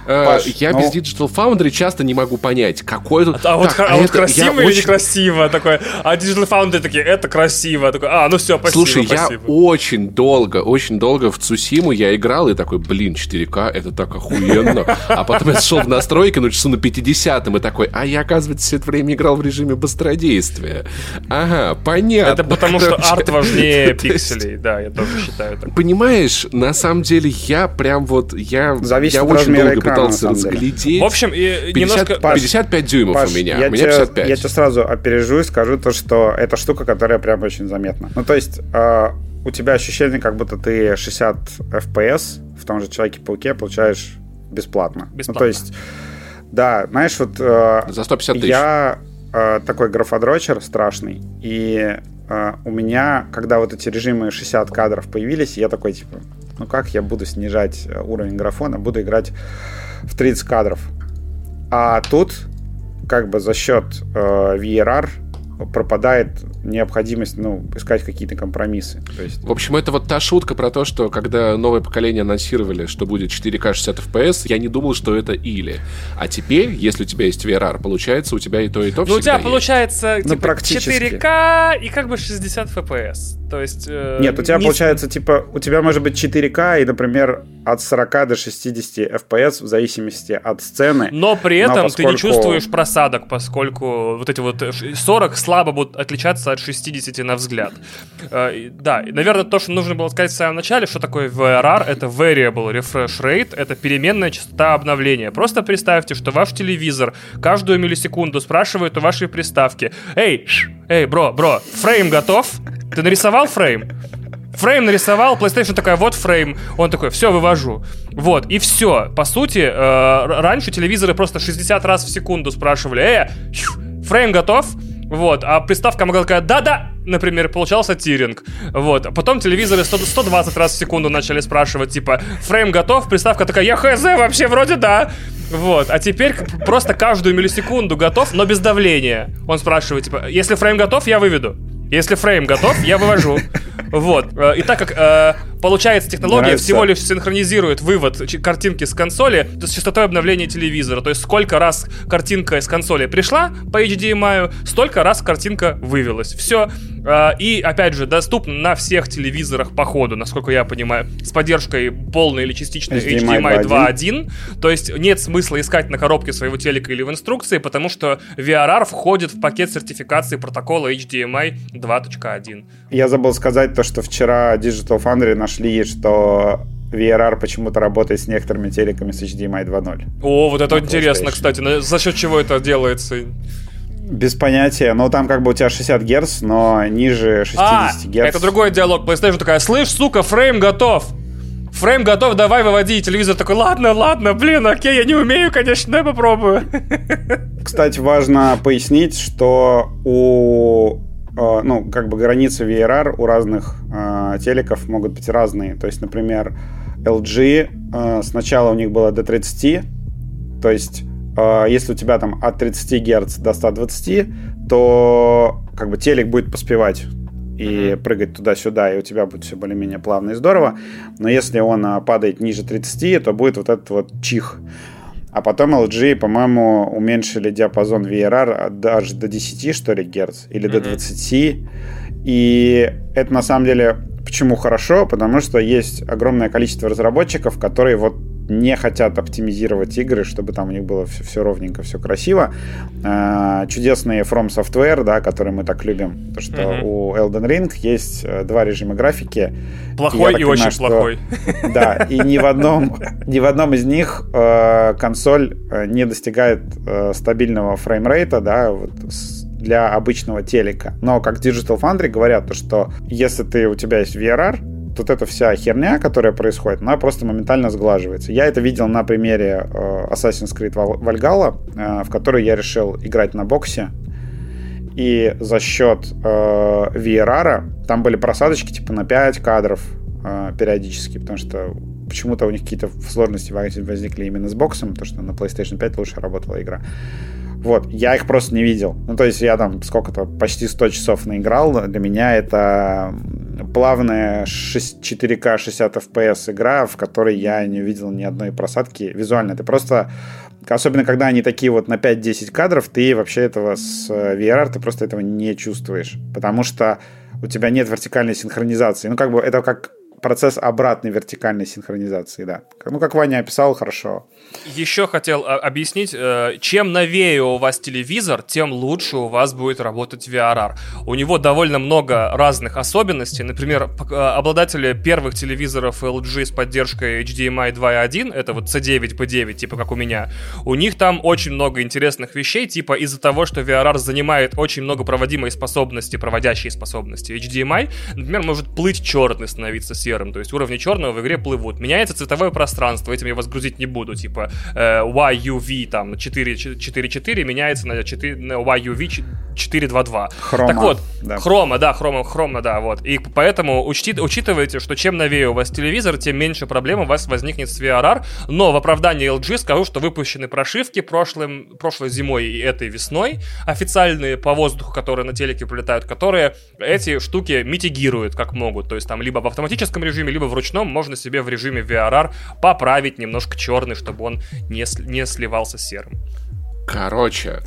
C: Паш, я ну... без Digital Foundry часто не могу понять, какой тут...
B: А, а, вот, так, а, а вот красиво или очень... некрасиво? Такое, а Digital Foundry такие, это красиво. Такой, а, ну все, спасибо,
C: Слушай,
B: спасибо.
C: я очень долго, очень долго в Цусиму я играл и такой, блин, 4К, это так охуенно. А потом я зашел в настройки, ну часу на 50-м и такой, а я, оказывается, все это время играл в режиме быстродействия. Ага, понятно.
B: Это потому, что арт важнее пикселей, да, я тоже считаю так.
C: Понимаешь, на самом деле я прям вот, я,
A: Зависит
C: я очень долго пытался разглядеть.
B: В общем, и 50, немножко...
C: 55 дюймов Паш, у меня,
A: я
C: у меня 55.
A: Я тебе сразу опережу и скажу то, что это штука, которая прям очень заметна. Ну, то есть, э, у тебя ощущение, как будто ты 60 FPS в том же Человеке-пауке получаешь бесплатно.
B: Бесплатно.
A: Ну, то есть, да, знаешь, вот... Э,
C: За 150 тысяч.
A: Я э, такой графодрочер страшный, и э, у меня, когда вот эти режимы 60 кадров появились, я такой, типа, ну как я буду снижать э, уровень графона, буду играть в 30 кадров. А тут как бы за счет э, VRR пропадает необходимость ну, искать какие-то компромиссы. То есть...
C: В общем, это вот та шутка про то, что когда новое поколение анонсировали, что будет 4К 60 FPS, я не думал, что это или. А теперь, если у тебя есть VRR, получается, у тебя и то, и то
B: Ну, у тебя
C: есть.
B: получается ну, типа, 4К и как бы 60 FPS. То есть... Э,
A: Нет, у тебя не... получается, типа, у тебя может быть 4К и, например, от 40 до 60 FPS в зависимости от сцены.
B: Но при этом Но поскольку... ты не чувствуешь просадок, поскольку вот эти вот 40 слабо будут отличаться от 60 на взгляд. Э, да, наверное, то, что нужно было сказать в самом начале, что такое VRR, это Variable Refresh Rate, это переменная частота обновления. Просто представьте, что ваш телевизор каждую миллисекунду спрашивает у вашей приставки, «Эй, эй, бро, бро, фрейм готов? Ты нарисовал фрейм?» Фрейм нарисовал, PlayStation такая, вот фрейм. Он такой, все, вывожу. Вот, и все. По сути, э, раньше телевизоры просто 60 раз в секунду спрашивали, э, фрейм готов? Вот, а приставка могла такая, да-да, например, получался тиринг. Вот, а потом телевизоры 100, 120 раз в секунду начали спрашивать, типа, фрейм готов? Приставка такая, я хз, вообще вроде да. Вот, а теперь просто каждую миллисекунду готов, но без давления. Он спрашивает, типа, если фрейм готов, я выведу. Если фрейм готов, я вывожу. Вот. Э, и так как э, получается технология Нравится. всего лишь синхронизирует вывод картинки с консоли с частотой обновления телевизора. То есть сколько раз картинка из консоли пришла по HDMI, столько раз картинка вывелась. Все. Э, и опять же, доступно на всех телевизорах по ходу, насколько я понимаю, с поддержкой полной или частичной HDMI, HDMI 2.1. То есть нет смысла искать на коробке своего телека или в инструкции, потому что VRR входит в пакет сертификации протокола HDMI 2.1.
A: Я забыл сказать то, что вчера Digital Foundry нашли, что VRR почему-то работает с некоторыми телеками с HDMI 2.0.
B: О, вот это интересно, кстати. За счет чего это делается?
A: Без понятия. Ну, там как бы у тебя 60 Гц, но ниже 60 а, Гц.
B: это другой диалог. PlayStation такая, слышь, сука, фрейм готов. Фрейм готов, давай выводи. И телевизор такой, ладно, ладно, блин, окей, я не умею, конечно, дай попробую.
A: Кстати, важно пояснить, что у ну, как бы границы VRR у разных э, телеков могут быть разные. То есть, например, LG э, сначала у них было до 30, то есть э, если у тебя там от 30 Гц до 120, то как бы телек будет поспевать и mm-hmm. прыгать туда-сюда, и у тебя будет все более-менее плавно и здорово. Но если он э, падает ниже 30, то будет вот этот вот чих. А потом LG, по-моему, уменьшили диапазон VRR даже до 10, что ли, герц, или mm-hmm. до 20. И это на самом деле почему хорошо? Потому что есть огромное количество разработчиков, которые вот не хотят оптимизировать игры, чтобы там у них было все, все ровненько, все красиво. А, чудесные From Software, да, которые мы так любим, то что mm-hmm. у Elden Ring есть э, два режима графики.
B: Плохой и, и понимаю, очень что, плохой.
A: Да, и ни в одном, ни в одном из них э, консоль э, не достигает э, стабильного фреймрейта, да, вот, для обычного телека. Но как Digital Foundry говорят, то, что если ты, у тебя есть VRR, вот эта вся херня, которая происходит, она просто моментально сглаживается. Я это видел на примере э, Assassin's Creed Valhalla, э, в которой я решил играть на боксе. И за счет э, VRR там были просадочки типа на 5 кадров э, периодически, потому что почему-то у них какие-то сложности возникли именно с боксом, потому что на PlayStation 5 лучше работала игра. Вот, я их просто не видел. Ну, то есть я там сколько-то, почти 100 часов наиграл. Для меня это плавная 6, 4К 60 FPS игра, в которой я не увидел ни одной просадки визуально. Ты просто Особенно, когда они такие вот на 5-10 кадров, ты вообще этого с э, VRR, ты просто этого не чувствуешь. Потому что у тебя нет вертикальной синхронизации. Ну, как бы это как процесс обратной вертикальной синхронизации, да. Ну, как Ваня описал, хорошо.
B: Еще хотел а, объяснить, э, чем новее у вас телевизор, тем лучше у вас будет работать VRR. У него довольно много разных особенностей. Например, а, обладатели первых телевизоров LG с поддержкой HDMI 2.1, это вот C9 P9, типа как у меня, у них там очень много интересных вещей, типа из-за того, что VRR занимает очень много проводимой способности, проводящей способности HDMI, например, может плыть черный, становиться серым, то есть уровни черного в игре плывут. Меняется цветовое пространство, этим я вас грузить не буду, типа типа э, YUV там 4.4 меняется на, 4, на YUV 4.2.2.
A: Хрома.
B: Так вот, да. хрома, да, хрома, хрома, да, вот. И поэтому учти, учитывайте, что чем новее у вас телевизор, тем меньше проблем у вас возникнет с VRR. Но в оправдании LG скажу, что выпущены прошивки прошлым, прошлой зимой и этой весной, официальные по воздуху, которые на телеке прилетают, которые эти штуки митигируют как могут. То есть там либо в автоматическом режиме, либо в ручном можно себе в режиме VRR поправить немножко черный, чтобы он не, не сливался с серым.
C: Короче,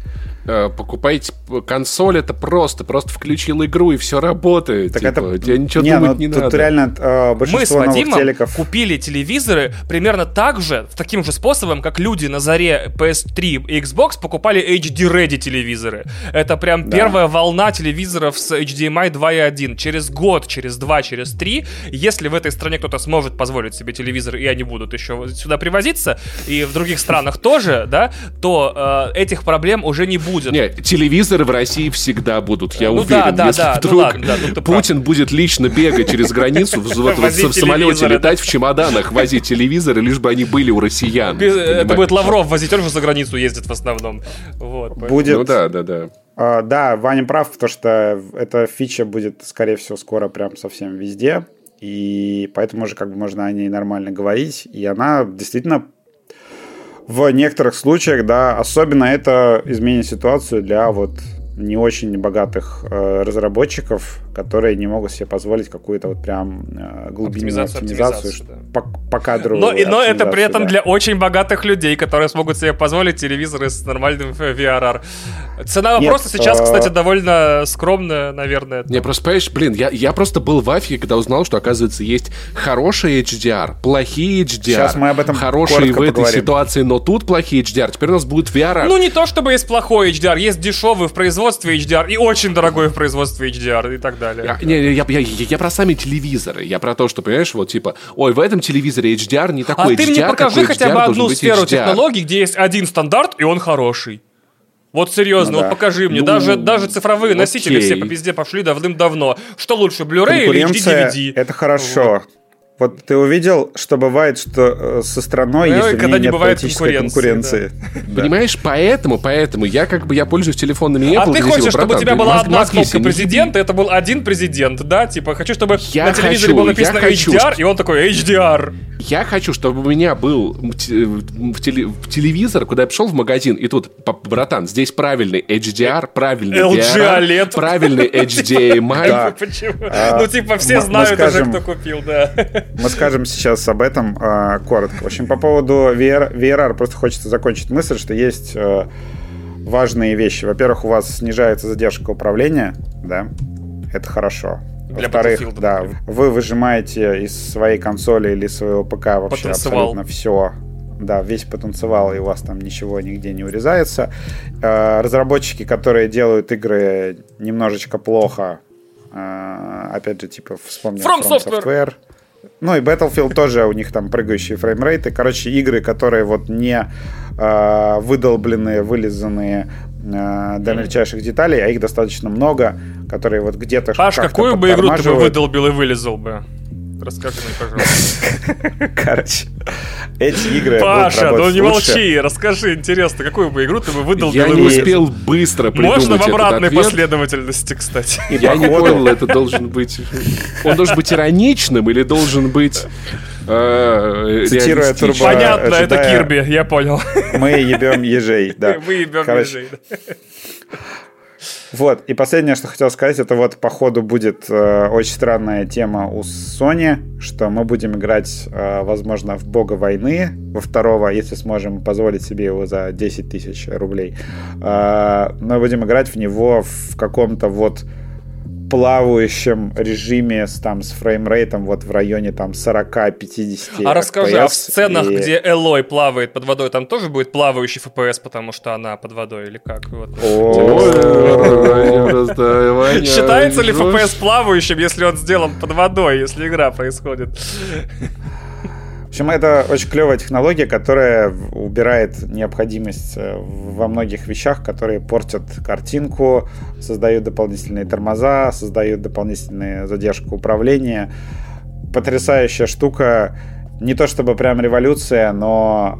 C: Э, покупаете консоль, это просто, просто включил игру и все работает. Так типа, это... Тебе ничего не, думать ну, не тут надо.
A: реально э, большинство
B: Мы с Вадимом
A: телеков...
B: купили телевизоры примерно так же, таким же способом, как люди на заре PS3 и Xbox покупали HD-ready телевизоры. Это прям да. первая волна телевизоров с HDMI 2.1. Через год, через два, через три, если в этой стране кто-то сможет позволить себе телевизор, и они будут еще сюда привозиться, и в других странах тоже, да, то э, этих проблем уже не будет будет.
C: Нет, телевизоры в России всегда будут, я ну, уверен. Да, да, если да, ну вдруг ну, ладно, да, ну, Путин прав. будет лично бегать через границу, в самолете летать в чемоданах, возить телевизоры, лишь бы они были у россиян.
B: Это будет Лавров возить, он же за границу ездит в основном.
A: Будет.
C: Ну да, да, да.
A: Uh, да, Ваня прав, потому что эта фича будет, скорее всего, скоро прям совсем везде. И поэтому уже как бы можно о ней нормально говорить. И она действительно в некоторых случаях, да, особенно это изменит ситуацию для вот не очень богатых э, разработчиков, которые не могут себе позволить какую-то вот прям э, глубинную оптимизацию, оптимизацию да. по, по кадру.
B: Но, и, но это при этом да. для очень богатых людей, которые смогут себе позволить телевизоры с нормальным VRR. Цена вопроса Нет, сейчас, э... кстати, довольно скромная, наверное.
C: Не, просто понимаешь, блин, я, я просто был в афиге, когда узнал, что, оказывается, есть хорошие HDR, плохие HDR. Сейчас мы об этом Хорошие в этой поговорим. ситуации, но тут плохие HDR. Теперь у нас будет VR.
B: Ну, не то, чтобы есть плохой HDR, есть дешевый в производстве HDR и очень дорогой в производстве HDR и так далее далее.
C: Я, не, я, я, я, я про сами телевизоры. Я про то, что, понимаешь, вот типа, ой, в этом телевизоре HDR не такой
B: а HDR, ты мне покажи хотя бы одну сферу HDR. технологий, где есть один стандарт, и он хороший. Вот серьезно, ну, да. вот покажи мне, ну, даже, даже цифровые окей. носители все по везде пошли давным-давно. Что лучше, Blu-ray или HD-DVD?
A: Это хорошо. Вот. Вот ты увидел, что бывает, что э, со страной, ну, если когда не бывает конкуренции. конкуренции.
C: Да. Понимаешь, поэтому, поэтому я как бы я пользуюсь телефонами Apple.
B: А ты хочешь, чтобы у тебя была одна кнопка президента, это был один президент, да? Типа, хочу, чтобы я на телевизоре хочу, было написано HDR, хочу, и он такой HDR.
C: Я хочу, чтобы у меня был в телевизор, куда я пришел в магазин, и тут, братан, здесь правильный HDR, правильный
B: LG OLED.
C: правильный HDMI.
B: Почему? А, ну, типа, все знают уже, кто купил, да.
A: Мы скажем сейчас об этом э, коротко. В общем, по поводу VR, VRR просто хочется закончить мысль, что есть э, важные вещи. Во-первых, у вас снижается задержка управления, да, это хорошо. Во-вторых, да, вы выжимаете из своей консоли или своего ПК вообще Потанцевал. абсолютно все. Да, весь потанцевал, и у вас там ничего нигде не урезается. Э, разработчики, которые делают игры немножечко плохо, э, опять же, типа, вспомним
B: From, From Software. Software
A: ну и Battlefield тоже у них там прыгающие фреймрейты. Короче, игры, которые вот не э, выдолбленные, вылизанные э, до мельчайших деталей, а их достаточно много, которые вот где-то
B: Паш, какую бы игру ты бы выдолбил и вылезал бы? Расскажи мне, пожалуйста.
A: Короче, эти игры
B: Паша, ну не молчи, расскажи, интересно, какую бы игру ты бы выдал
C: Я не успел быстро придумать
B: Можно в обратной последовательности, кстати.
C: Я не понял, это должен быть... Он должен быть ироничным или должен быть...
A: Э, Цитируя Турбо...
B: Понятно, это Кирби, я понял.
A: Мы ебем ежей, да.
B: Мы ебем ежей,
A: вот, и последнее, что хотел сказать, это вот по ходу будет э, очень странная тема у Sony, что мы будем играть, э, возможно, в Бога войны, во второго, если сможем позволить себе его за 10 тысяч рублей. Э, мы будем играть в него в каком-то вот плавающем режиме с, там, с фреймрейтом вот в районе там 40-50
B: А расскажи, FPS, а в сценах, и... где Элой плавает под водой, там тоже будет плавающий FPS, потому что она под водой или как? Считается ли FPS плавающим, если он сделан под водой, если игра происходит?
A: В общем, это очень клевая технология, которая убирает необходимость э, во многих вещах, которые портят картинку, создают дополнительные тормоза, создают дополнительную задержку управления. Потрясающая штука не то чтобы прям революция, но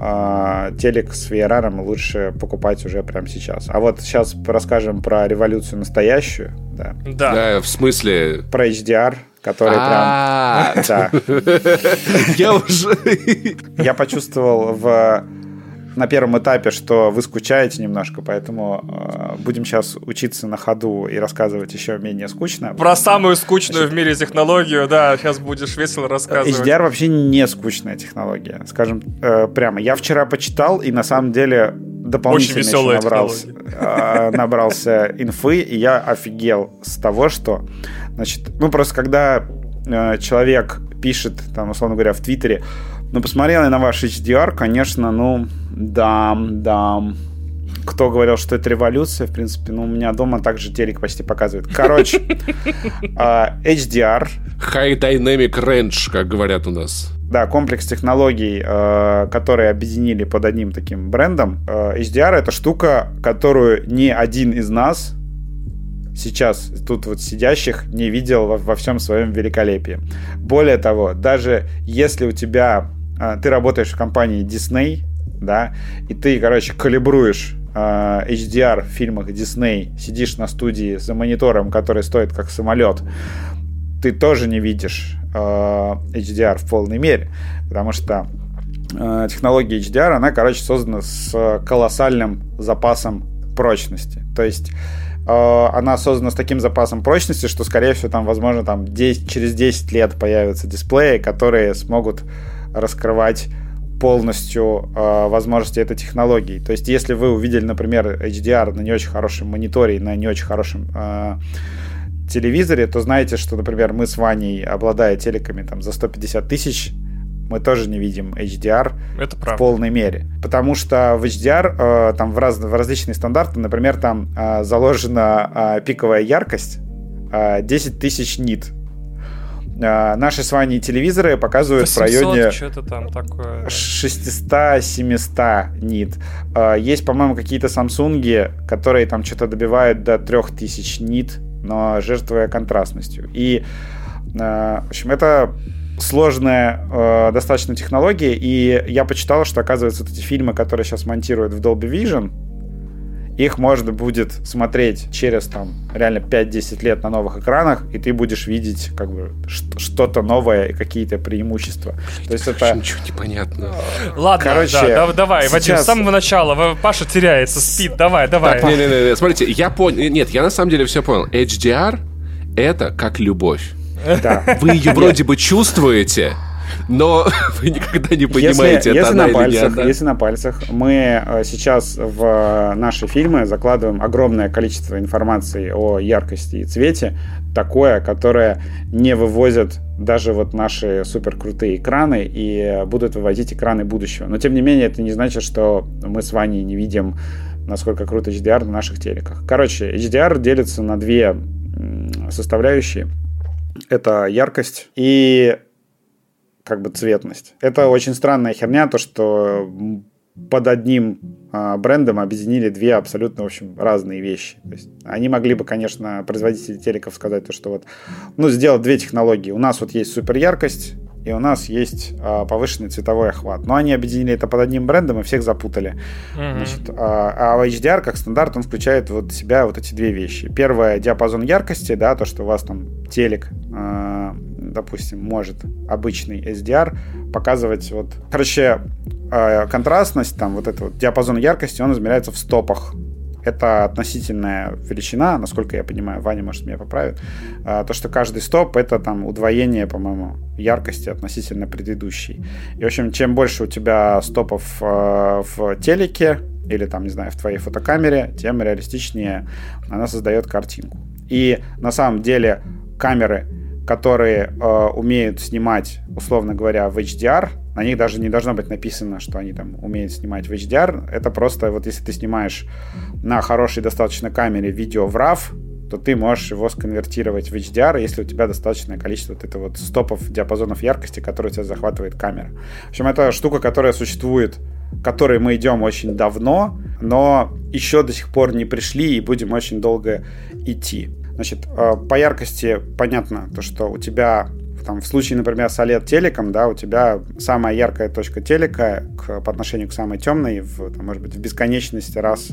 A: э, телек с VRR лучше покупать уже прямо сейчас. А вот сейчас расскажем про революцию настоящую. Да.
C: Да. да в смысле?
A: Про HDR, который прям... Да.
C: Я уже...
A: Я почувствовал в на первом этапе, что вы скучаете немножко, поэтому э, будем сейчас учиться на ходу и рассказывать еще менее скучно.
B: Про самую скучную Значит, в мире технологию, да, сейчас будешь весело рассказывать.
A: HDR вообще не скучная технология, скажем э, прямо. Я вчера почитал, и на самом деле дополнительно еще набрался, э, набрался инфы, и я офигел с того, что, значит, ну просто когда э, человек пишет, там, условно говоря, в Твиттере, ну, посмотрел я на ваш HDR, конечно, ну, да, да. Кто говорил, что это революция? В принципе, ну, у меня дома также телек почти показывает. Короче, HDR.
C: High Dynamic Range, как говорят у нас.
A: Да, комплекс технологий, э, которые объединили под одним таким брендом. Э, HDR — это штука, которую ни один из нас сейчас тут вот сидящих не видел во, во всем своем великолепии. Более того, даже если у тебя а, ты работаешь в компании Disney, да, и ты, короче, калибруешь э, HDR в фильмах Disney, сидишь на студии за монитором, который стоит как самолет, ты тоже не видишь э, HDR в полной мере, потому что технология HDR, она, короче, создана с колоссальным запасом прочности. То есть она создана с таким запасом прочности, что, скорее всего, там, возможно, там 10, через 10 лет появятся дисплеи, которые смогут раскрывать полностью э, возможности этой технологии. То есть, если вы увидели, например, HDR на не очень хорошем мониторе, на не очень хорошем э, телевизоре, то знаете, что, например, мы с Ваней, обладая телеками там, за 150 тысяч, мы тоже не видим HDR
B: Это
A: в полной мере. Потому что в HDR э, там в, раз, в различные стандарты, например, там э, заложена э, пиковая яркость э, 10 тысяч нит а, наши с вами телевизоры показывают 800, в районе
B: что-то там такое.
A: 600-700 нит. А, есть, по-моему, какие-то Samsung, которые там что-то добивают до 3000 нит, но жертвуя контрастностью. И, а, в общем, это сложная достаточно технология, и я почитал, что, оказывается, вот эти фильмы, которые сейчас монтируют в Dolby Vision, их можно будет смотреть через там реально 5-10 лет на новых экранах, и ты будешь видеть как бы что-то новое и какие-то преимущества.
C: То есть это... Ничего не понятно.
B: Ладно, Короче, да, да, давай, сейчас... Вадим, с самого начала. Паша теряется, спит, давай, давай.
C: Так, не-не-не, смотрите, я понял, нет, я на самом деле все понял. HDR — это как любовь. Да. Вы ее вроде бы чувствуете, но вы никогда не понимаете,
A: если, это если на пальцах, не Если на пальцах мы э, сейчас в наши фильмы закладываем огромное количество информации о яркости и цвете, такое, которое не вывозят даже вот наши супер крутые экраны и будут вывозить экраны будущего. Но тем не менее это не значит, что мы с Ваней не видим, насколько круто HDR на наших телеках. Короче, HDR делится на две составляющие. Это яркость и как бы цветность. Это очень странная херня, то, что под одним а, брендом объединили две абсолютно, в общем, разные вещи. То есть они могли бы, конечно, производители телеков сказать то, что вот, ну, сделать две технологии. У нас вот есть супер яркость, и у нас есть э, повышенный цветовой охват. Но они объединили это под одним брендом и всех запутали. Mm-hmm. Значит, а, а HDR как стандарт он включает вот в себя вот эти две вещи. Первое диапазон яркости, да, то что у вас там телек, э, допустим, может обычный SDR показывать вот, короче, э, контрастность, там вот этот вот диапазон яркости, он измеряется в стопах это относительная величина, насколько я понимаю, Ваня, может, меня поправит. А, то, что каждый стоп — это там удвоение, по-моему, яркости относительно предыдущей. И, в общем, чем больше у тебя стопов а, в телеке или там, не знаю, в твоей фотокамере, тем реалистичнее она создает картинку. И на самом деле камеры, которые э, умеют снимать, условно говоря, в HDR, на них даже не должно быть написано, что они там умеют снимать в HDR. Это просто вот если ты снимаешь на хорошей достаточно камере видео в RAW, то ты можешь его сконвертировать в HDR, если у тебя достаточное количество вот этого вот стопов, диапазонов яркости, которые у тебя захватывает камера. В общем, это штука, которая существует, которой мы идем очень давно, но еще до сих пор не пришли и будем очень долго идти. Значит, э, по яркости понятно, то, что у тебя там, в случае, например, с OLED телеком, да, у тебя самая яркая точка телека к, по отношению к самой темной, в, там, может быть, в бесконечность раз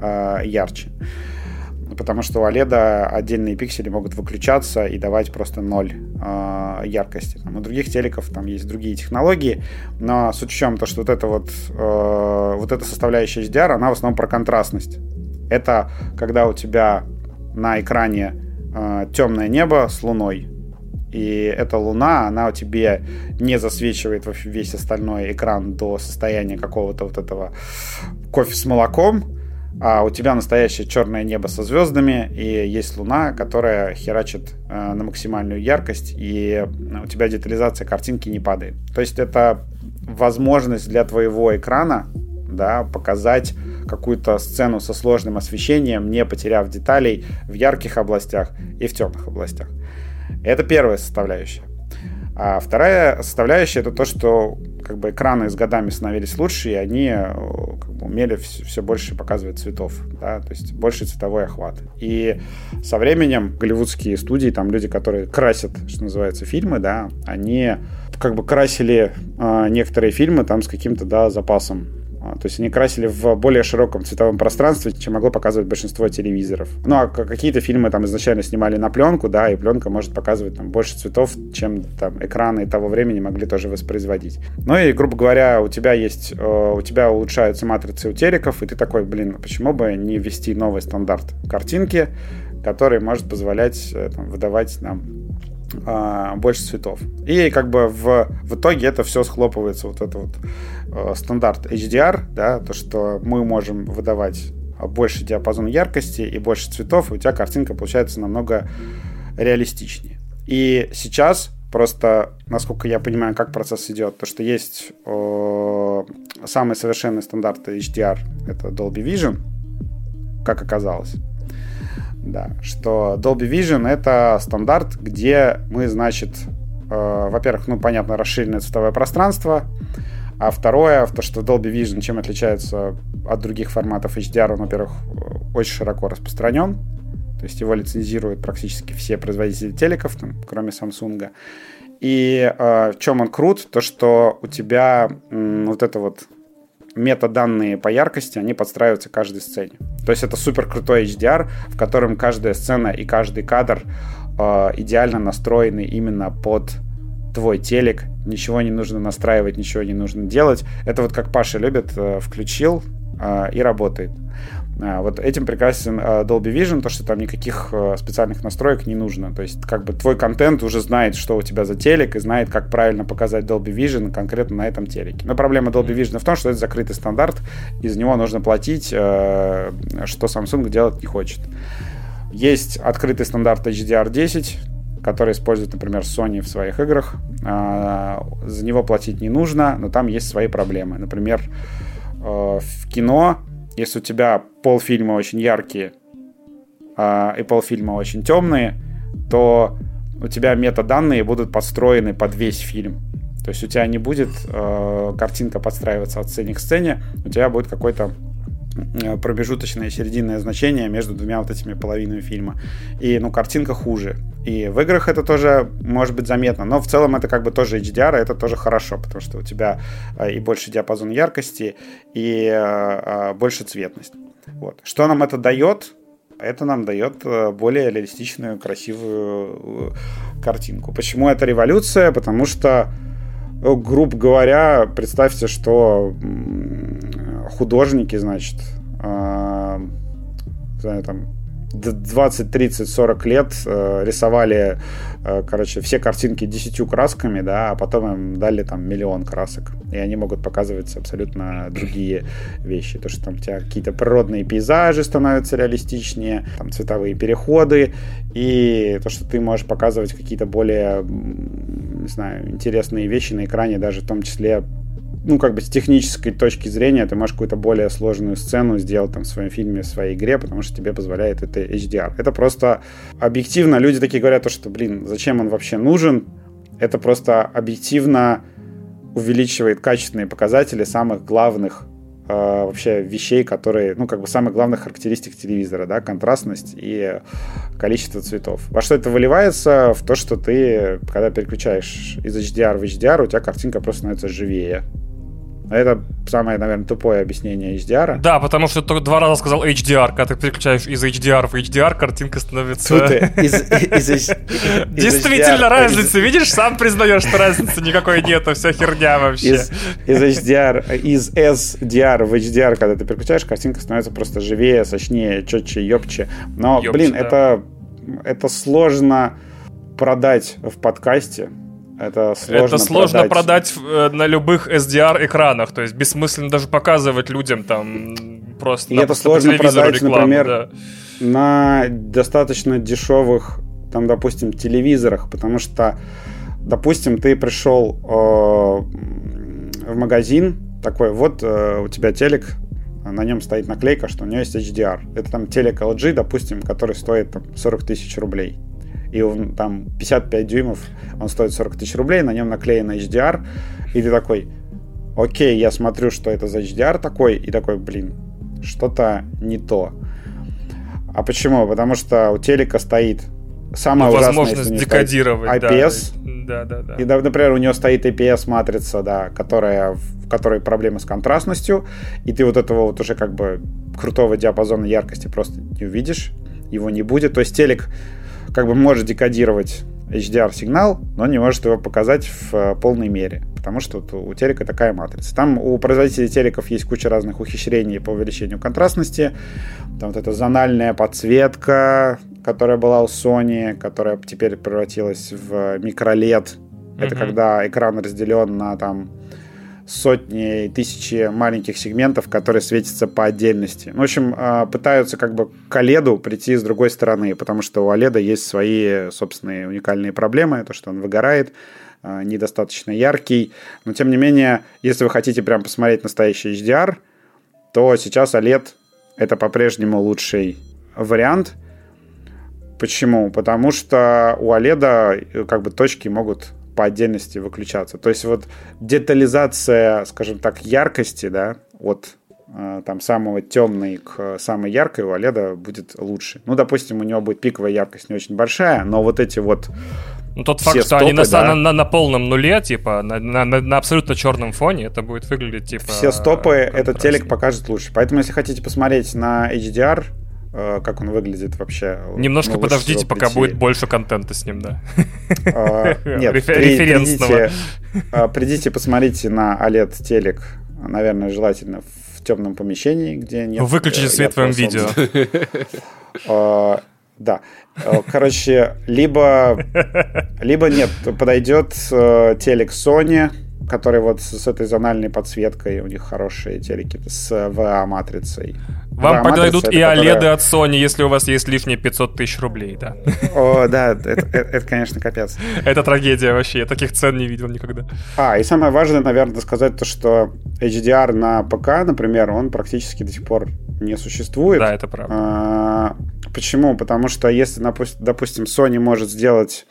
A: э, ярче. Потому что у OLED отдельные пиксели могут выключаться и давать просто ноль э, яркости. Там, у других телеков там есть другие технологии, но в чем, то, что вот эта вот, э, вот эта составляющая HDR, она в основном про контрастность. Это когда у тебя на экране э, темное небо с луной, и эта луна, она у тебе не засвечивает весь остальной экран до состояния какого-то вот этого кофе с молоком, а у тебя настоящее черное небо со звездами, и есть луна, которая херачит э, на максимальную яркость, и у тебя детализация картинки не падает. То есть это возможность для твоего экрана да, показать какую-то сцену со сложным освещением, не потеряв деталей в ярких областях и в темных областях. Это первая составляющая. А вторая составляющая это то, что как бы экраны с годами становились лучше, и они э, как бы, умели все, больше показывать цветов, да, то есть больше цветовой охват. И со временем голливудские студии, там люди, которые красят, что называется, фильмы, да, они как бы красили э, некоторые фильмы там с каким-то, да, запасом то есть они красили в более широком цветовом пространстве, чем могло показывать большинство телевизоров. Ну, а какие-то фильмы там изначально снимали на пленку, да, и пленка может показывать там больше цветов, чем там экраны того времени могли тоже воспроизводить. Ну и, грубо говоря, у тебя есть, э, у тебя улучшаются матрицы у телеков, и ты такой, блин, почему бы не ввести новый стандарт картинки, который может позволять э, там, выдавать нам а, больше цветов. И как бы в, в итоге это все схлопывается, вот это вот стандарт HDR, да, то, что мы можем выдавать больше диапазон яркости и больше цветов, и у тебя картинка получается намного реалистичнее. И сейчас просто, насколько я понимаю, как процесс идет, то, что есть э, самый совершенный стандарт HDR, это Dolby Vision, как оказалось да, что Dolby Vision это стандарт, где мы, значит, э, во-первых, ну, понятно, расширенное цветовое пространство, а второе, то, что Dolby Vision чем отличается от других форматов HDR, он, во-первых, очень широко распространен, то есть его лицензируют практически все производители телеков, там, кроме Samsung. И э, в чем он крут, то что у тебя м, вот это вот метаданные по яркости, они подстраиваются к каждой сцене. То есть это супер крутой HDR, в котором каждая сцена и каждый кадр э, идеально настроены именно под твой телек, ничего не нужно настраивать, ничего не нужно делать. Это вот как Паша любит, э, включил э, и работает. А, вот этим прекрасен Dolby Vision, то, что там никаких специальных настроек не нужно. То есть, как бы твой контент уже знает, что у тебя за телек, и знает, как правильно показать Dolby Vision конкретно на этом телеке. Но проблема Dolby Vision в том, что это закрытый стандарт, из него нужно платить, что Samsung делать не хочет. Есть открытый стандарт HDR10, который использует, например, Sony в своих играх. За него платить не нужно, но там есть свои проблемы. Например, в кино если у тебя полфильма очень яркие а, и полфильма очень темные, то у тебя метаданные будут подстроены под весь фильм. То есть у тебя не будет э, картинка подстраиваться от сцены к сцене, у тебя будет какой-то э, промежуточное серединное значение между двумя вот этими половинами фильма. И, ну, картинка хуже. И в играх это тоже может быть заметно, но в целом это как бы тоже HDR, и это тоже хорошо, потому что у тебя э, и больше диапазон яркости, и э, больше цветность. Вот. Что нам это дает? Это нам дает более реалистичную, красивую картинку. Почему это революция? Потому что, грубо говоря, представьте, что художники, значит, знаю, там 20, 30, 40 лет э, рисовали, э, короче, все картинки десятью красками, да, а потом им дали там миллион красок. И они могут показывать абсолютно другие вещи. То, что там у тебя какие-то природные пейзажи становятся реалистичнее, там цветовые переходы, и то, что ты можешь показывать какие-то более, не знаю, интересные вещи на экране, даже в том числе ну, как бы с технической точки зрения ты можешь какую-то более сложную сцену сделать там в своем фильме, в своей игре, потому что тебе позволяет это HDR. Это просто объективно, люди такие говорят, что, блин, зачем он вообще нужен? Это просто объективно увеличивает качественные показатели самых главных э, вообще вещей, которые, ну, как бы самых главных характеристик телевизора, да, контрастность и количество цветов. Во что это выливается? В то, что ты, когда переключаешь из HDR в HDR, у тебя картинка просто становится живее. Это самое, наверное, тупое объяснение HDR.
B: Да, потому что ты только два раза сказал HDR. Когда ты переключаешь из HDR в HDR, картинка становится... Действительно, разница. Видишь, сам признаешь, что разницы никакой нету, вся херня вообще.
A: Из, из HDR, из SDR в HDR, когда ты переключаешь, картинка становится просто живее, сочнее, четче, ёбче. Но, блин, это, это сложно продать в подкасте это сложно,
B: это сложно продать, продать э, на любых SDR-экранах. То есть бессмысленно даже показывать людям там просто
A: И это сложно продать, рекламу, например, да. на достаточно дешевых, там, допустим, телевизорах, потому что, допустим, ты пришел э, в магазин, такой, вот э, у тебя телек, на нем стоит наклейка, что у него есть HDR. Это там телек LG, допустим, который стоит там, 40 тысяч рублей и он там 55 дюймов, он стоит 40 тысяч рублей, на нем наклеен HDR, и ты такой, окей, я смотрю, что это за HDR такой, и такой, блин, что-то не то. А почему? Потому что у телека стоит самая ну,
B: возможность декодировать
A: IPS.
B: Да. Да, да,
A: И, например, у него стоит IPS-матрица, да, которая, в которой проблемы с контрастностью, и ты вот этого вот уже как бы крутого диапазона яркости просто не увидишь, его не будет. То есть телек как бы может декодировать HDR-сигнал, но не может его показать в э, полной мере, потому что у телека такая матрица. Там у производителей телеков есть куча разных ухищрений по увеличению контрастности. Там вот эта зональная подсветка, которая была у Sony, которая теперь превратилась в микролет. Mm-hmm. Это когда экран разделен на там сотни и тысячи маленьких сегментов, которые светятся по отдельности. В общем, а, пытаются как бы к OLED прийти с другой стороны, потому что у OLED есть свои собственные уникальные проблемы, то, что он выгорает, а, недостаточно яркий. Но, тем не менее, если вы хотите прям посмотреть настоящий HDR, то сейчас OLED это по-прежнему лучший вариант. Почему? Потому что у OLED э, как бы точки могут по отдельности выключаться. То есть вот детализация, скажем так, яркости, да, от э, там самого темной к самой яркой у OLED будет лучше. Ну, допустим, у него будет пиковая яркость не очень большая, но вот эти вот
B: ну, тот факт, стопы, что они на, да. на, на, на полном нуле, типа, на, на, на абсолютно черном фоне, это будет выглядеть, типа...
A: Все стопы этот телек покажет лучше. Поэтому, если хотите посмотреть на HDR, Э, как он выглядит вообще.
B: Немножко ну, подождите, пока будет больше контента с ним, да.
A: А, нет, референсного. А, придите, посмотрите на OLED телек, наверное, желательно в темном помещении, где нет...
B: Выключите э, свет в твоем видео.
A: А, да. Э, короче, либо, либо нет, подойдет телек Sony, который вот с этой зональной подсветкой, у них хорошие телеки с VA-матрицей.
B: Вам да, подойдут и OLED которая... от Sony, если у вас есть лишние 500 тысяч рублей, да.
A: О, да, это, это, это, конечно, капец.
B: Это трагедия вообще, я таких цен не видел никогда.
A: А, и самое важное, наверное, сказать то, что HDR на ПК, например, он практически до сих пор не существует.
B: Да, это правда.
A: А, почему? Потому что если, допустим, Sony может сделать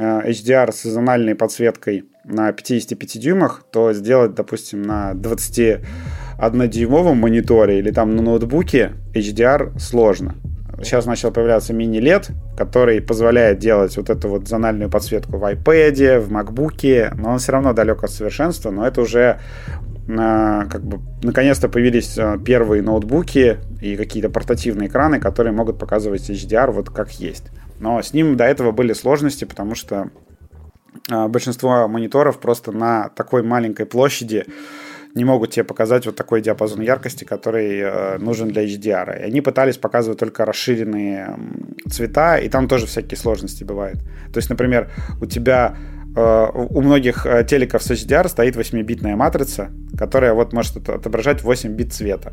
A: а, HDR с сезональной подсветкой на 55 дюймах, то сделать, допустим, на 21-дюймовом мониторе или там на ноутбуке HDR сложно. сейчас начал появляться мини-лет, который позволяет делать вот эту вот зональную подсветку в iPad, в MacBook, но он все равно далек от совершенства, но это уже как бы наконец-то появились э, первые ноутбуки и какие-то портативные экраны, которые могут показывать HDR вот как есть. Но с ним до этого были сложности, потому что большинство мониторов просто на такой маленькой площади не могут тебе показать вот такой диапазон яркости, который э, нужен для HDR. И они пытались показывать только расширенные цвета, и там тоже всякие сложности бывают. То есть, например, у тебя Э, у многих э, телеков с HDR стоит 8-битная матрица, которая вот может отображать 8 бит цвета.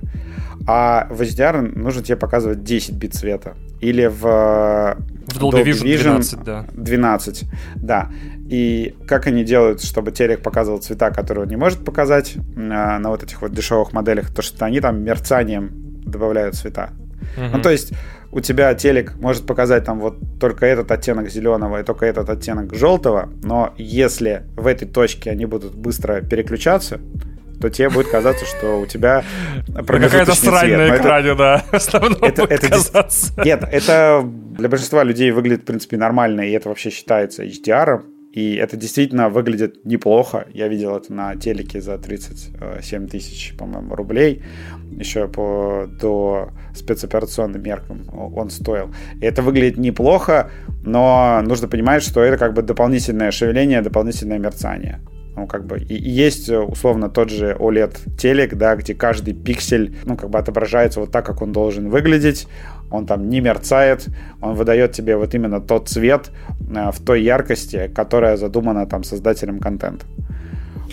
A: А в HDR нужно тебе показывать 10 бит цвета. Или в,
B: в Dolby, Dolby Vision 12, да.
A: 12, да. И как они делают, чтобы телек показывал цвета, которые он не может показать на вот этих вот дешевых моделях, то что они там мерцанием добавляют цвета. Угу. Ну, то есть у тебя телек может показать там вот только этот оттенок зеленого и только этот оттенок желтого, но если в этой точке они будут быстро переключаться, то тебе будет казаться, что у тебя
B: Какая-то срань цвет. на экране, это, да.
A: Это, это, казаться. Нет, это для большинства людей выглядит, в принципе, нормально, и это вообще считается HDR. И это действительно выглядит неплохо. Я видел это на телеке за 37 тысяч, по-моему, рублей. Еще по, до спецоперационным меркам он стоил. И это выглядит неплохо, но нужно понимать, что это как бы дополнительное шевеление, дополнительное мерцание. Ну, как бы, и, и есть, условно, тот же OLED-телек, да, где каждый пиксель, ну, как бы отображается вот так, как он должен выглядеть, он там не мерцает, он выдает тебе вот именно тот цвет э, в той яркости, которая задумана там создателем контента.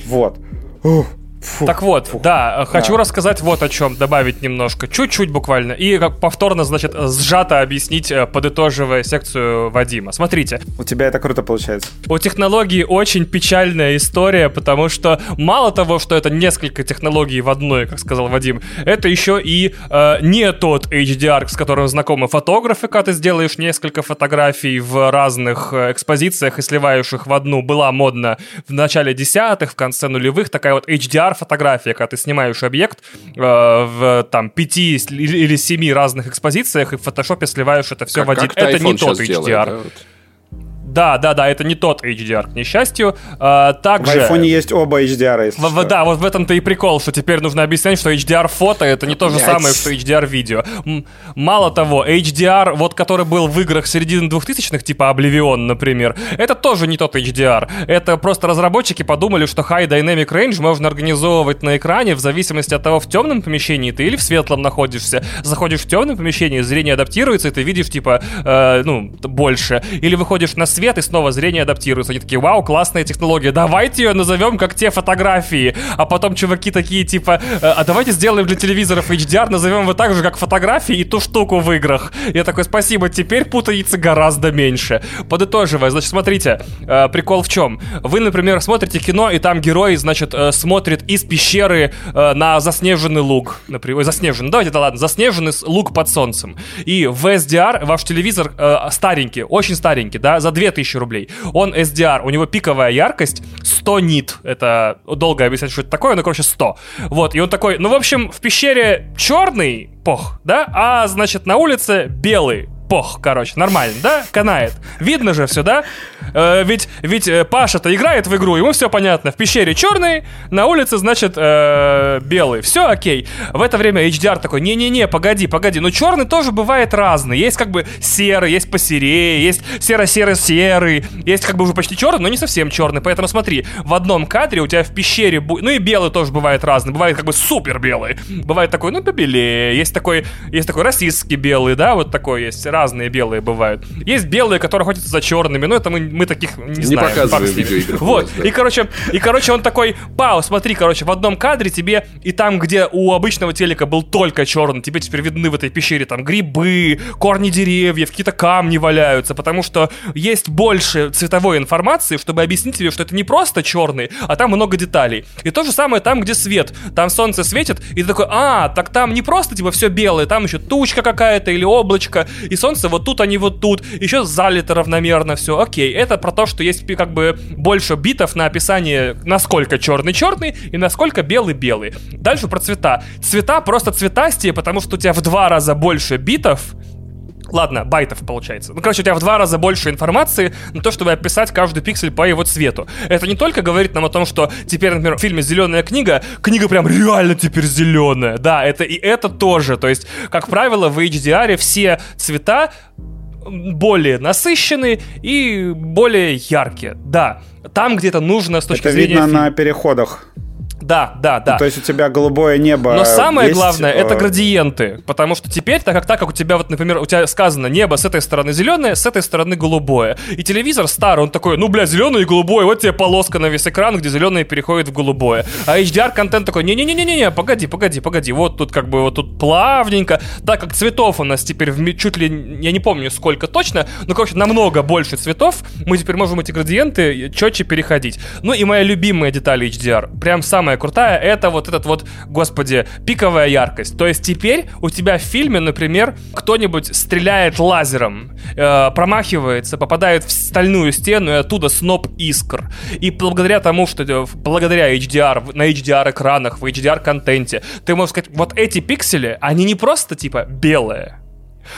A: Вот. Ух,
B: Фу, так вот, фу, да, хочу да. рассказать вот о чем, добавить немножко, чуть-чуть буквально, и как повторно, значит, сжато объяснить, э, подытоживая секцию Вадима. Смотрите.
A: У тебя это круто получается.
B: У технологии очень печальная история, потому что мало того, что это несколько технологий в одной, как сказал Вадим, это еще и э, не тот HDR, с которым знакомы фотографы, когда ты сделаешь несколько фотографий в разных э, экспозициях и сливаешь их в одну. Была модна в начале десятых, в конце нулевых, такая вот HDR HDR-фотография, когда ты снимаешь объект э, в там пяти или семи разных экспозициях и в фотошопе сливаешь это все как, в один. Это не тот HDR. Делает, да. Да, да, да, это не тот HDR, к несчастью. А, также...
A: В айфоне есть оба HDR,
B: если в, Да, вот в этом-то и прикол, что теперь нужно объяснять, что HDR-фото — это не то же самое, что HDR-видео. Мало того, HDR, вот который был в играх середины 2000-х, типа Oblivion, например, это тоже не тот HDR. Это просто разработчики подумали, что High Dynamic Range можно организовывать на экране в зависимости от того, в темном помещении ты или в светлом находишься. Заходишь в темное помещение, зрение адаптируется, и ты видишь, типа, э, ну, больше. Или выходишь на свет свет, и снова зрение адаптируется. Они такие, вау, классная технология, давайте ее назовем как те фотографии. А потом чуваки такие, типа, «Э, а давайте сделаем для телевизоров HDR, назовем его так же, как фотографии и ту штуку в играх. Я такой, спасибо, теперь путаницы гораздо меньше. Подытоживая, значит, смотрите, э, прикол в чем? Вы, например, смотрите кино, и там герой, значит, э, смотрит из пещеры на заснеженный луг. Например, заснеженный, давайте, да ладно, заснеженный луг под солнцем. И в SDR ваш телевизор старенький, очень старенький, да, за 2 2000 рублей. Он SDR, у него пиковая яркость 100 нит. Это долго объяснять, что это такое, но, короче, 100. Вот, и он такой, ну, в общем, в пещере черный, пох, да, а, значит, на улице белый, пох, короче, нормально, да? Канает. Видно же все, да? Э, ведь ведь э, Паша-то играет в игру, ему все понятно. В пещере черный, на улице, значит, э, белый. Все окей. В это время HDR такой, не-не-не, погоди, погоди. Но черный тоже бывает разный. Есть как бы серый, есть посерее, есть серо-серо-серый, есть как бы уже почти черный, но не совсем черный. Поэтому смотри, в одном кадре у тебя в пещере, ну и белый тоже бывает разный. Бывает как бы супер белый. Бывает такой, ну, побелее. Есть такой, есть такой российский белый, да, вот такой есть разные белые бывают. Есть белые, которые охотятся за черными, но это мы, мы таких не, не знаем.
C: Не показываем видеоигры.
B: Вот. И, короче, и, короче, он такой, пау, смотри, короче, в одном кадре тебе и там, где у обычного телека был только черный, тебе теперь видны в этой пещере там грибы, корни деревьев, какие-то камни валяются, потому что есть больше цветовой информации, чтобы объяснить тебе, что это не просто черный, а там много деталей. И то же самое там, где свет. Там солнце светит, и ты такой, а, так там не просто типа все белое, там еще тучка какая-то или облачко, и солнце солнце, вот тут они вот тут, еще залито равномерно все, окей. Это про то, что есть как бы больше битов на описание, насколько черный-черный и насколько белый-белый. Дальше про цвета. Цвета просто цветастее, потому что у тебя в два раза больше битов, Ладно, байтов получается. Ну, короче, у тебя в два раза больше информации на то, чтобы описать каждый пиксель по его цвету. Это не только говорит нам о том, что теперь, например, в фильме «Зеленая книга», книга прям реально теперь зеленая. Да, это и это тоже. То есть, как правило, в HDR все цвета более насыщенные и более яркие. Да, там где-то нужно с точки
A: это
B: зрения...
A: Это видно на переходах.
B: Да, да, да.
A: То есть у тебя голубое небо.
B: Но самое есть, главное это э, градиенты. Потому что теперь, так как так, как у тебя, вот, например, у тебя сказано небо с этой стороны зеленое, с этой стороны голубое. И телевизор старый, он такой, ну, бля, зеленое и голубое, вот тебе полоска на весь экран, где зеленое переходит в голубое. А HDR-контент такой, не-не-не-не-не, погоди, погоди, погоди. Вот тут как бы вот тут плавненько. Так как цветов у нас теперь в, чуть ли, я не помню сколько точно, но, короче, намного больше цветов, мы теперь можем эти градиенты четче переходить. Ну и моя любимая деталь HDR, прям самая крутая, это вот этот вот, господи, пиковая яркость. То есть теперь у тебя в фильме, например, кто-нибудь стреляет лазером, э, промахивается, попадает в стальную стену и оттуда сноп искр. И благодаря тому, что э, благодаря HDR, на HDR экранах, в HDR контенте, ты можешь сказать, вот эти пиксели, они не просто типа белые,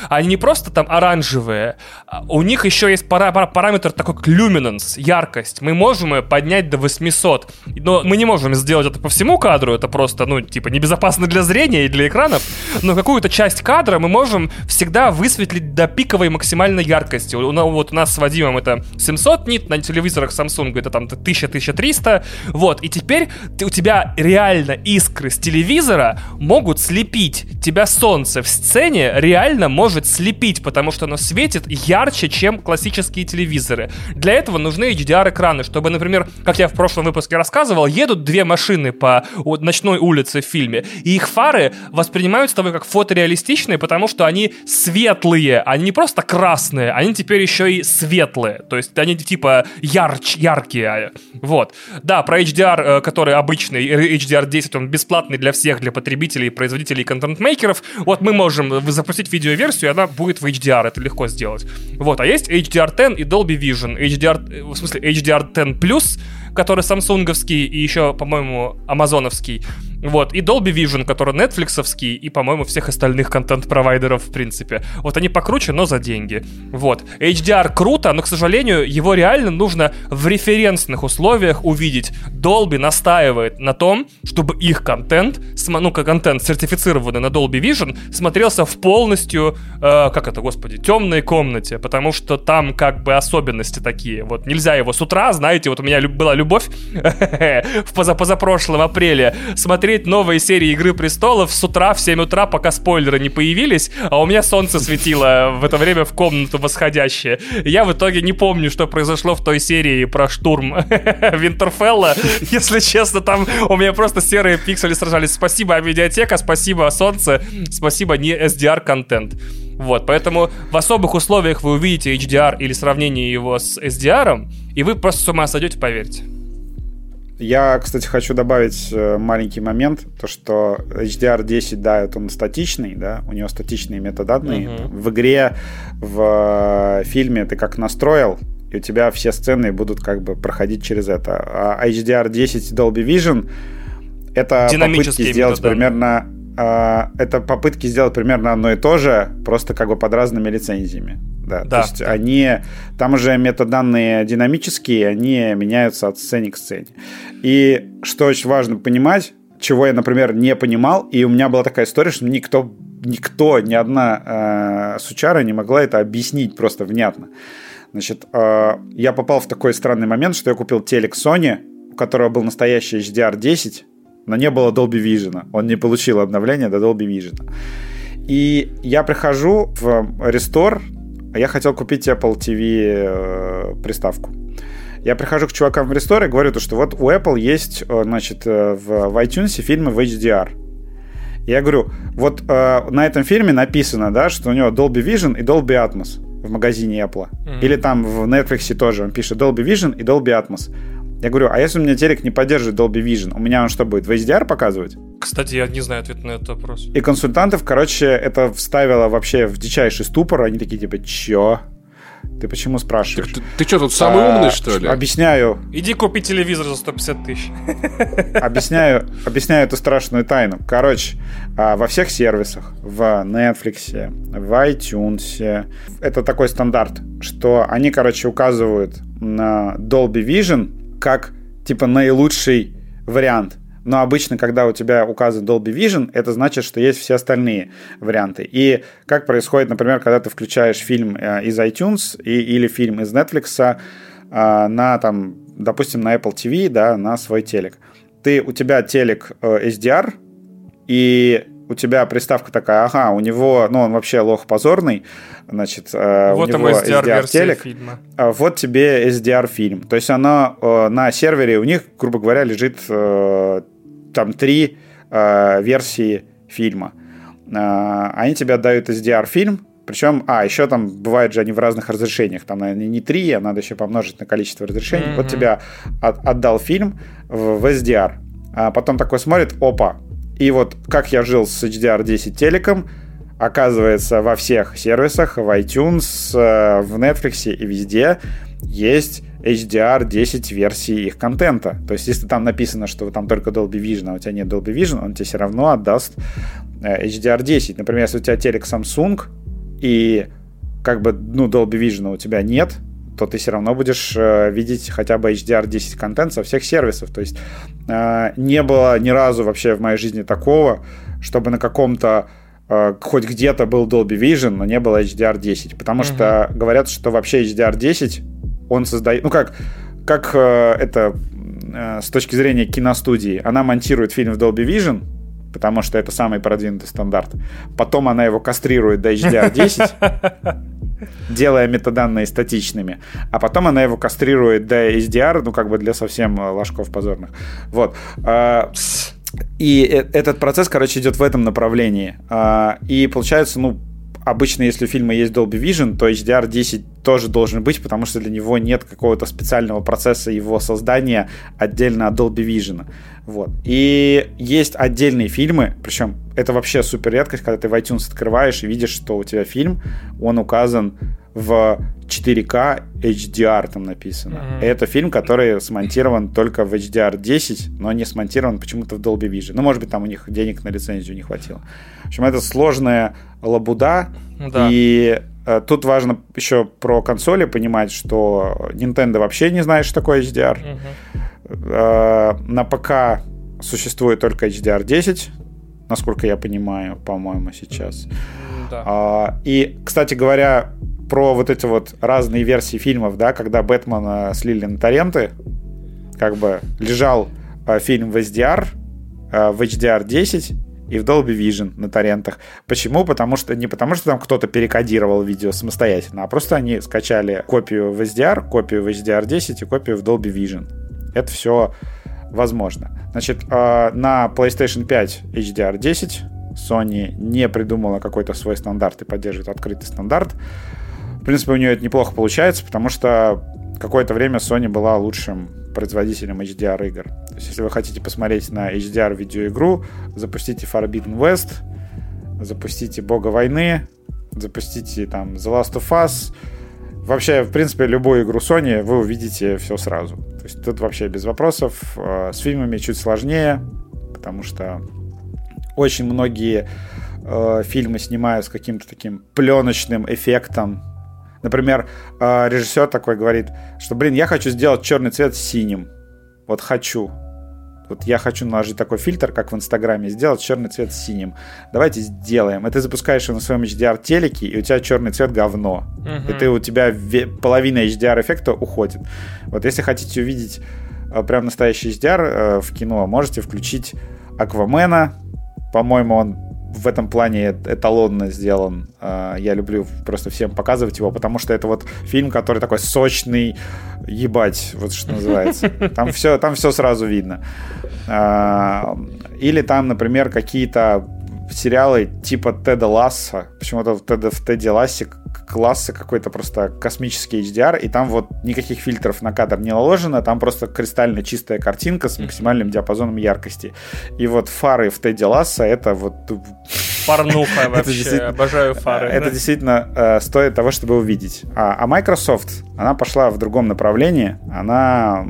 B: они не просто там оранжевые, а у них еще есть пара пара параметр такой, как люминанс, яркость. Мы можем ее поднять до 800, но мы не можем сделать это по всему кадру, это просто, ну, типа, небезопасно для зрения и для экранов, но какую-то часть кадра мы можем всегда высветлить до пиковой максимальной яркости. У, вот у нас с Вадимом это 700 нит, на телевизорах Samsung это там 1000-1300, вот, и теперь ты, у тебя реально искры с телевизора могут слепить тебя солнце в сцене реально может слепить, потому что оно светит ярче, чем классические телевизоры. Для этого нужны HDR-экраны, чтобы, например, как я в прошлом выпуске рассказывал, едут две машины по ночной улице в фильме, и их фары воспринимаются тобой как фотореалистичные, потому что они светлые, они не просто красные, они теперь еще и светлые, то есть они типа ярч, яркие. Вот. Да, про HDR, э, который обычный, HDR10, он бесплатный для всех, для потребителей, производителей, контент-мейкеров. Вот мы можем запустить видео версию, и она будет в HDR, это легко сделать. Вот, а есть HDR10 и Dolby Vision. HDR, в смысле, HDR10+, который самсунговский и еще, по-моему, амазоновский. Вот, и Dolby Vision, который нетфликсовский, и, по-моему, всех остальных контент-провайдеров, в принципе. Вот они покруче, но за деньги. Вот. HDR круто, но, к сожалению, его реально нужно в референсных условиях увидеть. Dolby настаивает на том, чтобы их контент, ну, как контент, сертифицированный на Dolby Vision, смотрелся в полностью, э, как это, господи, темной комнате, потому что там как бы особенности такие. Вот нельзя его с утра, знаете, вот у меня была любовь в позапрошлом апреле смотреть смотреть новые серии Игры Престолов с утра в 7 утра, пока спойлеры не появились, а у меня солнце светило в это время в комнату восходящее. Я в итоге не помню, что произошло в той серии про штурм Винтерфелла. Если честно, там у меня просто серые пиксели сражались. Спасибо, медиатека, спасибо, солнце, спасибо, не SDR-контент. Вот, поэтому в особых условиях вы увидите HDR или сравнение его с SDR, и вы просто с ума сойдете, поверьте.
A: Я, кстати, хочу добавить э, маленький момент, то что HDR10, да, это он статичный, да, у него статичные метаданные. Uh-huh. В игре, в э, фильме ты как настроил, и у тебя все сцены будут как бы проходить через это. А HDR10 Dolby Vision это попытки сделать примерно а, это попытки сделать примерно одно и то же, просто как бы под разными лицензиями. Да, да. То есть они, там уже метаданные динамические, они меняются от сцены к сцене. И что очень важно понимать, чего я, например, не понимал, и у меня была такая история, что никто, никто, ни одна э, сучара не могла это объяснить просто внятно. Значит, э, я попал в такой странный момент, что я купил телек Sony, у которого был настоящий HDR10, но не было Dolby Vision. Он не получил обновление до Dolby Vision. И я прихожу в Restore, а я хотел купить Apple TV э, приставку. Я прихожу к чувакам в Restore и говорю, что вот у Apple есть, э, значит, э, в, в iTunes фильмы в HDR. Я говорю, вот э, на этом фильме написано, да, что у него Dolby Vision и Dolby Atmos в магазине Apple. Mm-hmm. Или там в Netflix тоже он пишет Dolby Vision и Dolby Atmos. Я говорю, а если у меня телек не поддерживает Dolby Vision, у меня он что будет, в HDR показывать?
B: Кстати, я не знаю ответ на этот вопрос.
A: И консультантов, короче, это вставило вообще в дичайший ступор. Они такие, типа, чё? Ты почему спрашиваешь?
C: Ты, ты, ты что, тут самый а, умный, что ли?
A: Объясняю.
B: Иди купи телевизор за 150 тысяч.
A: Объясняю, объясняю эту страшную тайну. Короче, а, во всех сервисах, в Netflix, в iTunes, это такой стандарт, что они, короче, указывают на Dolby Vision как, типа, наилучший вариант но обычно, когда у тебя указан Dolby Vision, это значит, что есть все остальные варианты. И как происходит, например, когда ты включаешь фильм э, из iTunes и, или фильм из Netflix э, на, там, допустим, на Apple TV, да, на свой телек. Ты, у тебя телек э, SDR, и у тебя приставка такая, ага, у него, ну, он вообще лох позорный, значит, э, вот у него SDR, SDR. А вот тебе SDR фильм. То есть она э, на сервере у них, грубо говоря, лежит э, там три версии фильма. Они тебе отдают SDR фильм, причем, а, еще там бывает же они в разных разрешениях. Там, наверное, не три, а надо еще помножить на количество разрешений. Mm-hmm. Вот тебя от, отдал фильм в, в SDR. А потом такой смотрит, опа. И вот как я жил с HDR10 телеком, оказывается, во всех сервисах, в iTunes, э, в Netflix и везде есть HDR 10 версий их контента. То есть, если там написано, что там только Dolby Vision, а у тебя нет Dolby Vision, он тебе все равно отдаст HDR э, 10. Например, если у тебя телек Samsung, и как бы, ну, Dolby Vision у тебя нет, то ты все равно будешь э, видеть хотя бы HDR 10 контент со всех сервисов. То есть э, не было ни разу вообще в моей жизни такого, чтобы на каком-то э, хоть где-то был Dolby Vision, но не было HDR 10. Потому uh-huh. что говорят, что вообще HDR 10 он создает... Ну как, как э, это э, с точки зрения киностудии, она монтирует фильм в Dolby Vision, потому что это самый продвинутый стандарт. Потом она его кастрирует до HDR10, делая метаданные статичными. А потом она его кастрирует до HDR, ну как бы для совсем э, ложков позорных. Вот. А, и э, этот процесс, короче, идет в этом направлении. А, и получается, ну, обычно, если у фильма есть Dolby Vision, то HDR10 тоже должен быть, потому что для него нет какого-то специального процесса его создания отдельно от Dolby Vision. Вот. И есть отдельные фильмы, причем это вообще супер редкость, когда ты в iTunes открываешь и видишь, что у тебя фильм, он указан в 4К HDR там написано. Mm-hmm. Это фильм, который смонтирован только в HDR 10, но не смонтирован почему-то в Dolby Vision. Ну, может быть, там у них денег на лицензию не хватило. В общем, это сложная лабуда. Да. И э, тут важно еще про консоли понимать, что Nintendo вообще не знает, что такое HDR. Mm-hmm. Э, на ПК существует только HDR 10, насколько я понимаю, по-моему, сейчас. Да. А, и, кстати говоря, про вот эти вот разные версии фильмов, да, когда Бэтмена слили на торренты, как бы лежал э, фильм в SDR, э, в HDR 10 и в Dolby Vision на торрентах. Почему? Потому что не потому, что там кто-то перекодировал видео самостоятельно, а просто они скачали копию в SDR, копию в HDR 10 и копию в Dolby Vision. Это все возможно. Значит, э, на PlayStation 5 HDR 10 Sony не придумала какой-то свой стандарт и поддерживает открытый стандарт. В принципе, у нее это неплохо получается, потому что какое-то время Sony была лучшим производителем HDR игр. То есть, если вы хотите посмотреть на HDR видеоигру, запустите Forbidden West, запустите Бога войны, запустите там The Last of Us. Вообще, в принципе, любую игру Sony вы увидите все сразу. То есть тут вообще без вопросов. Э, с фильмами чуть сложнее, потому что очень многие э, фильмы снимают с каким-то таким пленочным эффектом, Например, а, режиссер такой говорит, что, блин, я хочу сделать черный цвет синим. Вот хочу. Вот я хочу наложить такой фильтр, как в Инстаграме, сделать черный цвет синим. Давайте сделаем. И ты запускаешь его на своем HDR телеке, и у тебя черный цвет говно. Угу. И ты у тебя половина HDR эффекта уходит. Вот если хотите увидеть а, прям настоящий HDR э, в кино, можете включить Аквамена. По-моему, он в этом плане эталонно сделан. А, я люблю просто всем показывать его, потому что это вот фильм, который такой сочный, ебать, вот что называется. Там все, там все сразу видно. А, или там, например, какие-то сериалы типа Теда Ласса. Почему-то в, Теда, в Теде Лассе класса какой-то просто космический HDR, и там вот никаких фильтров на кадр не наложено, там просто кристально чистая картинка с максимальным диапазоном яркости. И вот фары в Теде Ласса это вот
B: Порнуха вообще, обожаю фары.
A: Это действительно э, стоит того, чтобы увидеть. А, а Microsoft, она пошла в другом направлении. Она,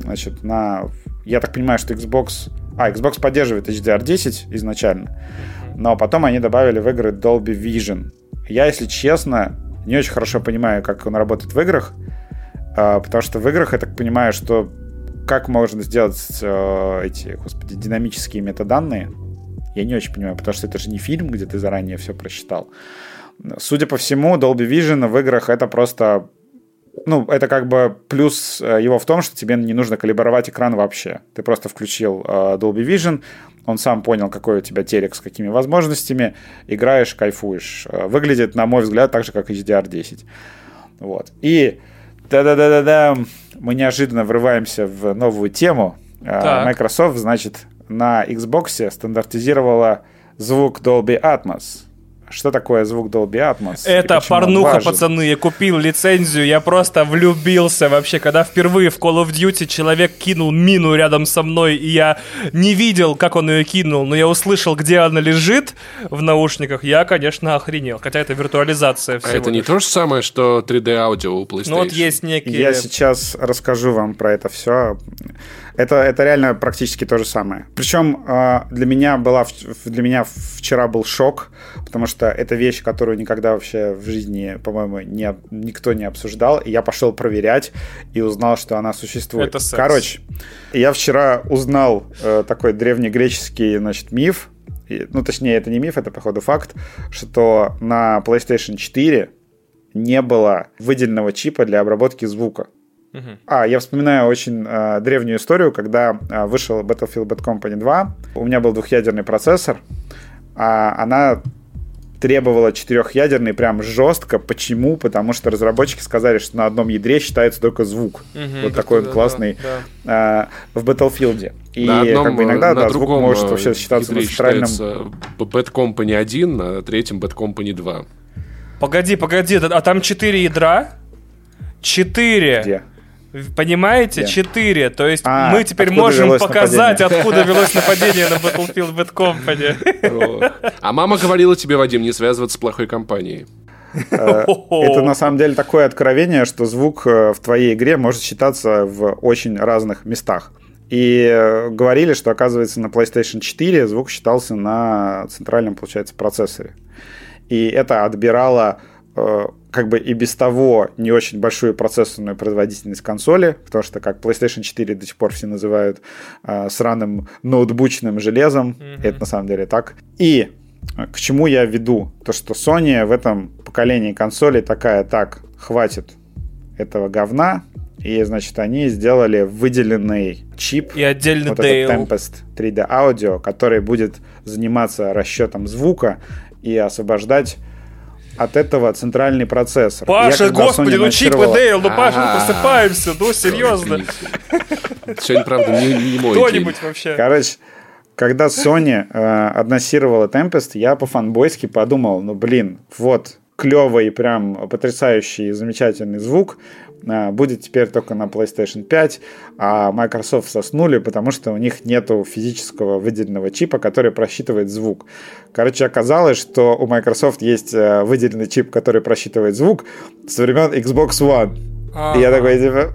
A: значит, на... Я так понимаю, что Xbox... А, Xbox поддерживает HDR10 изначально, но потом они добавили в игры Dolby Vision. Я, если честно, не очень хорошо понимаю, как он работает в играх, э, потому что в играх, я так понимаю, что как можно сделать э, эти, господи, динамические метаданные, я не очень понимаю, потому что это же не фильм, где ты заранее все просчитал. Судя по всему, Dolby Vision в играх это просто ну, это как бы плюс э, его в том, что тебе не нужно калибровать экран вообще. Ты просто включил э, Dolby Vision, он сам понял, какой у тебя телек с какими возможностями, играешь, кайфуешь. Э, выглядит, на мой взгляд, так же, как HDR10. Вот. И да-да-да-да-да, мы неожиданно врываемся в новую тему. Так. Microsoft, значит, на Xbox стандартизировала звук Dolby Atmos. Что такое звук Dolby Atmos?
B: Это порнуха, пацаны. Я купил лицензию, я просто влюбился вообще. Когда впервые в Call of Duty человек кинул мину рядом со мной, и я не видел, как он ее кинул, но я услышал, где она лежит в наушниках, я, конечно, охренел. Хотя это виртуализация всего.
C: А это не то же самое, что 3D-аудио у PlayStation? Ну
B: вот есть некие...
A: Я сейчас расскажу вам про это все. Это, это реально практически то же самое. Причем а, для меня была для меня вчера был шок, потому что это вещь, которую никогда вообще в жизни, по-моему, не, никто не обсуждал. И я пошел проверять и узнал, что она существует.
B: Это секс.
A: Короче, я вчера узнал э, такой древнегреческий, значит, миф. Ну, точнее, это не миф, это, походу, факт, что на PlayStation 4 не было выделенного чипа для обработки звука. А, я вспоминаю очень э, древнюю историю, когда э, вышел Battlefield Bad Company 2. У меня был двухъядерный процессор, а она требовала четырехъядерный прям жестко. Почему? Потому что разработчики сказали, что на одном ядре считается только звук. Угу, вот такой он классный да, да. Э, в Battlefield. И
C: на одном,
A: как бы иногда да, звук может вообще считаться на центральном...
C: Bad Company 1, на третьем Bad Company 2.
B: Погоди, погоди, а там четыре ядра? Четыре.
A: Где?
B: Понимаете? Четыре. То есть а, мы теперь можем показать, нападение? откуда велось нападение на Battlefield Bad Company.
C: А мама говорила тебе, Вадим, не связываться с плохой компанией.
A: Э, это на самом деле такое откровение, что звук э, в твоей игре может считаться в очень разных местах. И э, говорили, что, оказывается, на PlayStation 4 звук считался на центральном, получается, процессоре. И это отбирало как бы и без того не очень большую процессорную производительность консоли, потому что как PlayStation 4 до сих пор все называют э, сраным ноутбучным железом, mm-hmm. это на самом деле так. И а, к чему я веду? То, что Sony в этом поколении консолей такая, так, хватит этого говна, и, значит, они сделали выделенный чип.
B: И отдельный
A: вот Dale. этот Tempest 3D Audio, который будет заниматься расчетом звука и освобождать от этого центральный процессор.
B: Паша, я, господи, ну чип и Дейл, ну Паша, мы просыпаемся, ну серьезно.
C: Сегодня, правда, не, не мой
B: Кто-нибудь вообще.
A: Короче, когда Sony э, анонсировала Tempest, я по-фанбойски подумал, ну блин, вот клевый, прям потрясающий, замечательный звук. А, будет теперь только на PlayStation 5, а Microsoft соснули, потому что у них нету физического выделенного чипа, который просчитывает звук. Короче, оказалось, что у Microsoft есть э, выделенный чип, который просчитывает звук со времен Xbox One. А-а-а. И я такой, типа...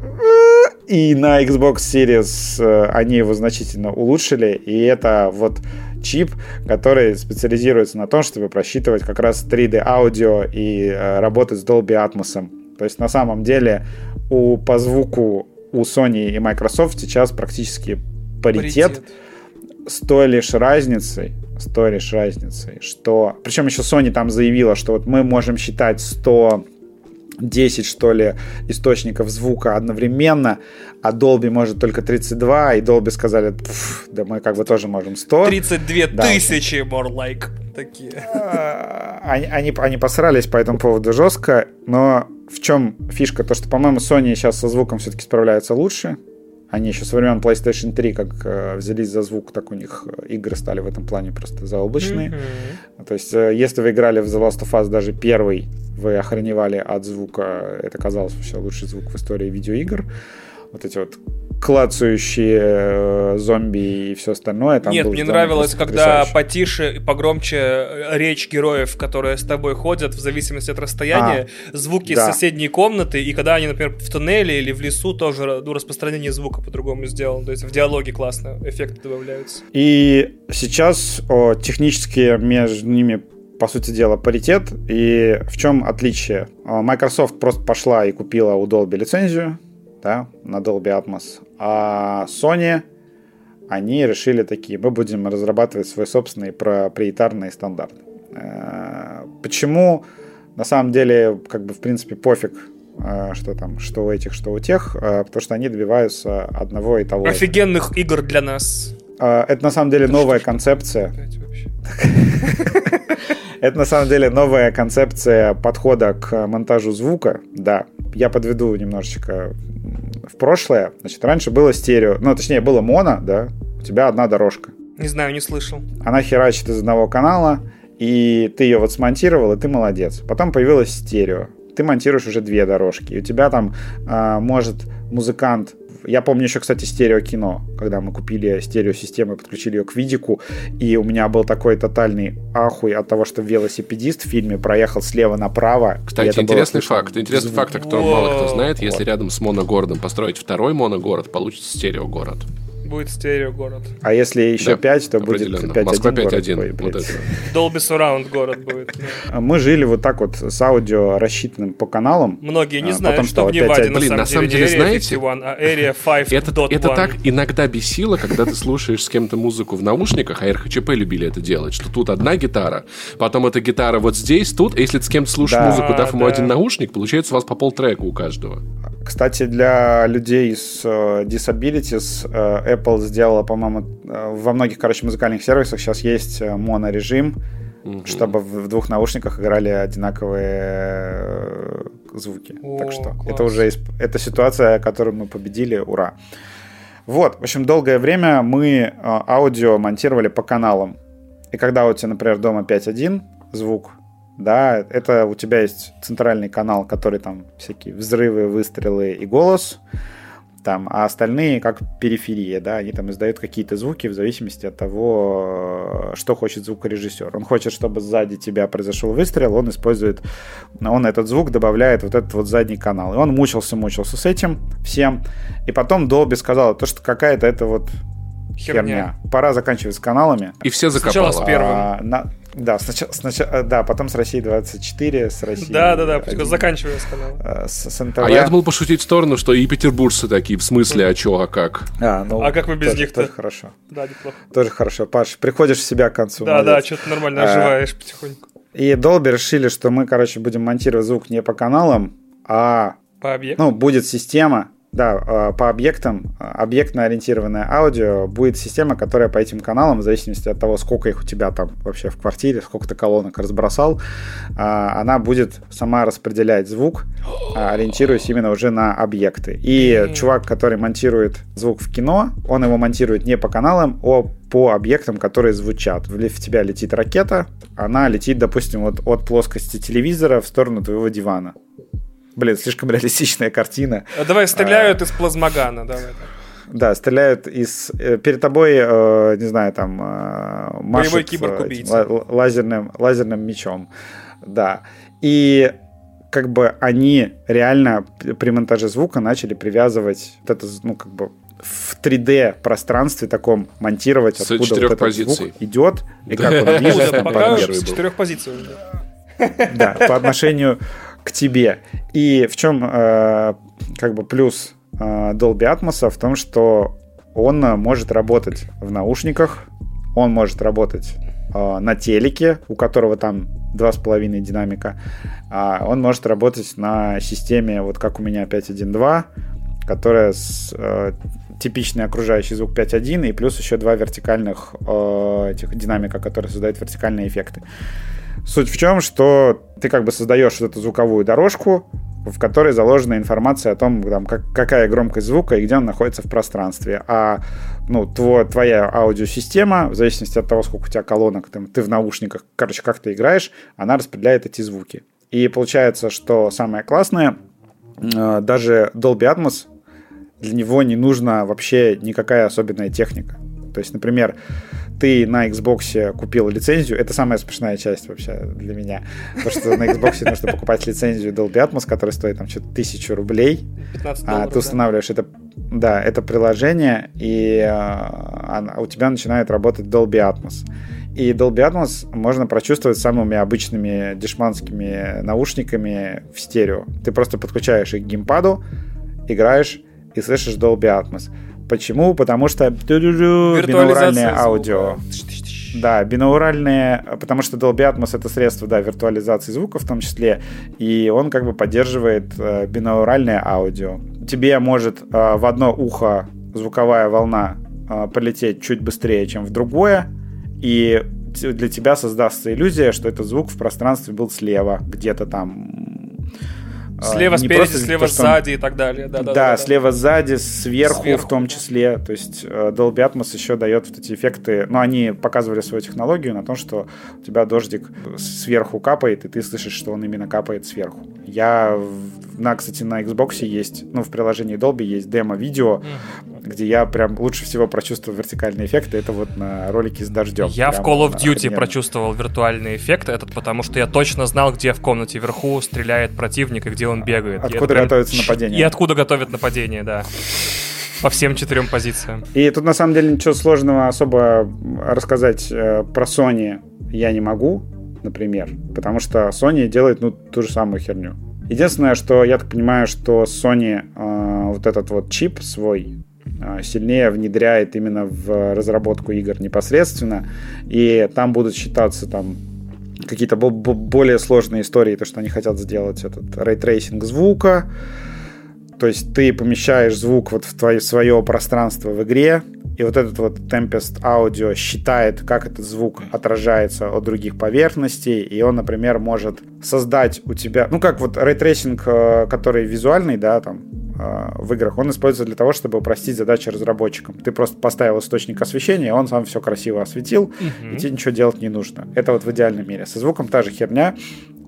A: И на Xbox Series э, они его значительно улучшили, и это вот чип, который специализируется на том, чтобы просчитывать как раз 3D аудио и э, работать с Dolby Atmos. То есть на самом деле у, по звуку у Sony и Microsoft сейчас практически паритет, паритет. с той лишь разницей, с той лишь разницей, что... Причем еще Sony там заявила, что вот мы можем считать 100 10, что ли, источников звука одновременно, а Dolby может только 32, и Dolby сказали, да мы как бы тоже можем 100.
B: 32 да, тысячи, more like, такие.
A: А, они, они, они посрались по этому поводу жестко, но в чем фишка? То, что, по-моему, Sony сейчас со звуком все-таки справляется лучше, они еще со времен PlayStation 3 как э, взялись за звук, так у них э, игры стали в этом плане просто заоблачные. Mm-hmm. То есть, э, если вы играли в The Last of Us даже первый, вы охреневали от звука, это казалось вообще лучший звук в истории видеоигр. Вот эти вот клацающие э, зомби и все остальное. Там
B: Нет, мне нравилось, когда потише и погромче э, речь героев, которые с тобой ходят, в зависимости от расстояния, а, звуки да. соседней комнаты, и когда они, например, в туннеле или в лесу, тоже ну, распространение звука по-другому сделано. То есть в диалоге классно эффекты добавляются.
A: И сейчас о, технически между ними по сути дела, паритет. И в чем отличие? Microsoft просто пошла и купила у Dolby лицензию, да, на Dolby Atmos. А Sony, они решили такие, мы будем разрабатывать свой собственный проприетарный стандарт. Э, почему? На самом деле, как бы, в принципе, пофиг, э, что там, что у этих, что у тех, э, потому что они добиваются одного и того.
B: Офигенных игр для нас.
A: Это на самом деле новая концепция. Это на самом деле новая концепция подхода к монтажу звука. Да, я подведу немножечко прошлое. Значит, раньше было стерео, ну, точнее, было моно, да, у тебя одна дорожка.
B: Не знаю, не слышал.
A: Она херачит из одного канала, и ты ее вот смонтировал, и ты молодец. Потом появилось стерео. Ты монтируешь уже две дорожки, и у тебя там э, может музыкант я помню еще, кстати, стереокино, когда мы купили стереосистему и подключили ее к видику, и у меня был такой тотальный ахуй от того, что велосипедист в фильме проехал слева направо.
C: Кстати, интересный факт. Интересный факт, о котором мало кто знает. Если рядом с моногородом построить второй моногород, получится стереогород
B: будет стерео-город.
A: А если еще да, 5, то будет 5.1
C: Москва 5.1. Вот
B: Dolby Surround город будет.
A: Да. Мы жили вот так вот с аудио рассчитанным по каналам.
B: Многие не а знают, что в Неваде на, Блин, на самом деле, знаете, 51, а Area 5.
C: Это, это так иногда бесило, когда ты слушаешь с кем-то музыку в наушниках, а РХЧП любили это делать, что тут одна гитара, потом эта гитара вот здесь, тут, а если ты с кем-то слушаешь да, музыку, дав ему один наушник, получается у вас по полтрека у каждого.
A: Кстати, для людей с uh, disabilities uh, Apple сделала, по-моему, uh, во многих, короче, музыкальных сервисах сейчас есть монорежим, угу. чтобы в, в двух наушниках играли одинаковые звуки. О, так что класс. это уже это ситуация, которую мы победили, ура. Вот, в общем, долгое время мы аудио монтировали по каналам. И когда у тебя, например, дома 5.1 звук, да, это у тебя есть центральный канал, который там всякие взрывы, выстрелы и голос, там, а остальные как периферия, да, они там издают какие-то звуки в зависимости от того, что хочет звукорежиссер. Он хочет, чтобы сзади тебя произошел выстрел, он использует, он этот звук добавляет вот этот вот задний канал. И он мучился, мучился с этим всем. И потом Долби сказал, то, что какая-то это вот херня. херня. Пора заканчивать с каналами.
C: И все закопало.
B: Сначала с первым. А,
A: на, да, сначала, сначала, э, да, потом с России 24, с России...
B: Да, да, да, заканчивая с каналом.
A: Э, с, с
C: НТВ. А я думал пошутить в сторону, что и петербуржцы такие, в смысле, а чё, а как?
B: А, ну, а как вы без них-то?
A: Тоже хорошо.
B: Да, неплохо.
A: Тоже хорошо. Паш, приходишь в себя к концу.
B: Да, молодец. да, что-то нормально оживаешь а, потихоньку.
A: И Долби решили, что мы, короче, будем монтировать звук не по каналам, а...
B: По объектам?
A: Ну, будет система, да, а, по объектам, а, объектно-ориентированное аудио будет система, которая по этим каналам, в зависимости от того, сколько их у тебя там вообще в квартире, сколько ты колонок разбросал, а, она будет сама распределять звук, ориентируясь именно уже на объекты. И чувак, который монтирует звук в кино, он его монтирует не по каналам, а по объектам, которые звучат. В тебя летит ракета, она летит, допустим, вот от плоскости телевизора в сторону твоего дивана. Блин, слишком реалистичная картина.
B: А давай стреляют а, из плазмогана, давай
A: Да, стреляют из... Э, перед тобой, э, не знаю, там... Э, машут,
B: Боевой киборг-убийца.
A: Лазерным, лазерным мечом. Да. И как бы они реально при монтаже звука начали привязывать вот это, ну, как бы в 3D пространстве таком монтировать,
C: с откуда вот этот
A: позиций. звук идет, и как он движется.
B: Пока с четырех позиций уже.
A: Да, по отношению к тебе. И в чем э, как бы плюс э, Dolby Atmos в том, что он может работать в наушниках, он может работать э, на телеке, у которого там 2,5 динамика, а он может работать на системе, вот как у меня 5.1.2, которая с э, типичный окружающий звук 5.1 и плюс еще два вертикальных э, этих динамика, которые создают вертикальные эффекты. Суть в чем, что ты как бы создаешь вот эту звуковую дорожку, в которой заложена информация о том, там, как, какая громкость звука и где он находится в пространстве. А ну, твой, твоя аудиосистема, в зависимости от того, сколько у тебя колонок, там, ты в наушниках, короче, как ты играешь, она распределяет эти звуки. И получается, что самое классное, э, даже Dolby Atmos для него не нужна вообще никакая особенная техника. То есть, например, ты на Xbox купил лицензию, это самая смешная часть вообще для меня, потому что на Xbox нужно покупать лицензию Dolby Atmos, которая стоит там что-то тысячу рублей,
B: 15
A: а ты устанавливаешь это, да, это приложение, и а, у тебя начинает работать Dolby Atmos. И Dolby Atmos можно прочувствовать самыми обычными дешманскими наушниками в стерео. Ты просто подключаешь их к геймпаду, играешь и слышишь Dolby Atmos. Почему? Потому что бинауральное аудио. Да, бинауральные, потому что Dolby Atmos это средство, да, виртуализации звука в том числе, и он как бы поддерживает э, бинауральное аудио. Тебе может э, в одно ухо звуковая волна э, полететь чуть быстрее, чем в другое, и для тебя создастся иллюзия, что этот звук в пространстве был слева, где-то там
B: Слева не спереди, слева то, сзади он... и так далее. Да, да,
A: да, да, слева да. сзади, сверху, сверху в том числе. То есть э, Dolby Atmos еще дает вот эти эффекты. Но ну, они показывали свою технологию на том, что у тебя дождик сверху капает, и ты слышишь, что он именно капает сверху. Я, на, кстати, на Xbox есть, ну, в приложении Dolby есть демо-видео, mm. Где я прям лучше всего прочувствовал вертикальные эффекты. Это вот на ролике с дождем.
B: Я в Call of Duty охрененно. прочувствовал виртуальный эффект этот, потому что я точно знал, где в комнате вверху стреляет противник и где он бегает.
A: Откуда это готовится прям... нападение.
B: И откуда готовят нападение, да. По всем четырем позициям.
A: И тут на самом деле ничего сложного особо рассказать э, про Sony я не могу, например, потому что Sony делает ну ту же самую херню. Единственное, что я так понимаю, что Sony э, вот этот вот чип свой сильнее внедряет именно в разработку игр непосредственно, и там будут считаться там какие-то более сложные истории, то, что они хотят сделать этот ray tracing звука, то есть ты помещаешь звук вот в твое, свое пространство в игре, и вот этот вот Tempest Audio считает, как этот звук отражается от других поверхностей, и он, например, может создать у тебя, ну как вот ray tracing, э, который визуальный, да, там, э, в играх, он используется для того, чтобы упростить задачи разработчикам. Ты просто поставил источник освещения, он сам все красиво осветил, угу. и тебе ничего делать не нужно. Это вот в идеальном мире. Со звуком та же херня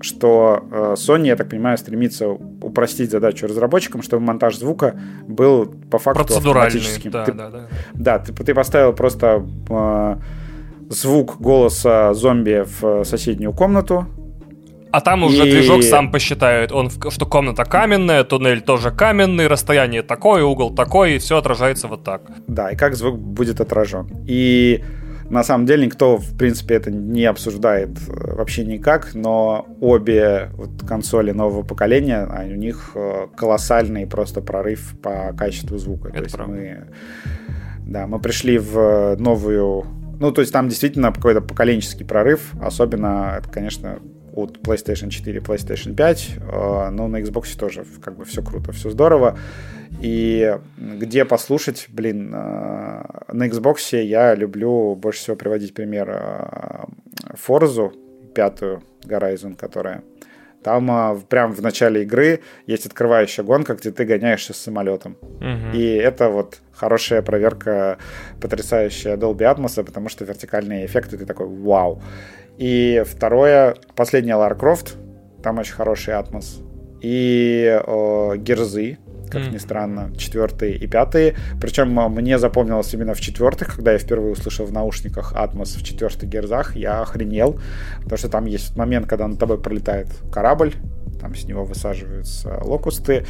A: что э, Sony, я так понимаю, стремится упростить задачу разработчикам, чтобы монтаж звука был по факту автоматическим.
B: Да,
A: ты,
B: да, да.
A: Да, ты, ты поставил просто э, звук голоса зомби в соседнюю комнату,
B: а там уже и... движок сам посчитает, он, что комната каменная, туннель тоже каменный, расстояние такое, угол такой, и все отражается вот так.
A: Да, и как звук будет отражен. И на самом деле никто, в принципе, это не обсуждает э, вообще никак, но обе вот консоли нового поколения, у них э, колоссальный просто прорыв по качеству звука.
B: Это
A: то есть
B: правда.
A: мы, да, мы пришли в новую, ну то есть там действительно какой-то поколенческий прорыв, особенно, это, конечно, от PlayStation 4 PlayStation 5, э, но на Xbox тоже как бы все круто, все здорово. И где послушать, блин, э, на Xbox я люблю больше всего приводить пример Forza, э, пятую Horizon, которая там а, прям в начале игры есть открывающая гонка, где ты гоняешься с самолетом.
B: Угу.
A: И это вот хорошая проверка, потрясающая Dolby Atmos, потому что вертикальные эффекты, ты такой вау. И второе, последняя Lara Croft, там очень хороший атмос. И о, Герзы, как mm. ни странно, четвертые и пятые. Причем мне запомнилось именно в четвертых, когда я впервые услышал в наушниках Атмос в четвертых герзах, я охренел, потому что там есть момент, когда над тобой пролетает корабль, там с него высаживаются локусты,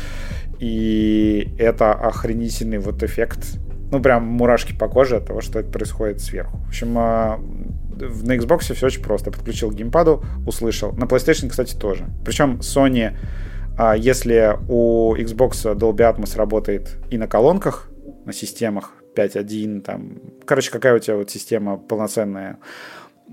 A: и это охренительный вот эффект, ну прям мурашки по коже от того, что это происходит сверху. В общем, а, на Xbox все очень просто. Подключил к геймпаду, услышал. На PlayStation, кстати, тоже. Причем Sony а если у Xbox Dolby Atmos работает и на колонках, на системах 5.1, там, короче, какая у тебя вот система полноценная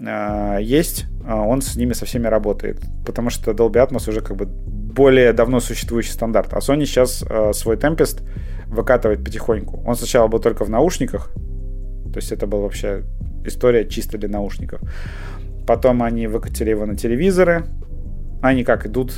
A: а, есть, а он с ними со всеми работает, потому что Dolby Atmos уже как бы более давно существующий стандарт, а Sony сейчас а, свой Tempest выкатывает потихоньку. Он сначала был только в наушниках, то есть это была вообще история чисто для наушников. Потом они выкатили его на телевизоры. Они как идут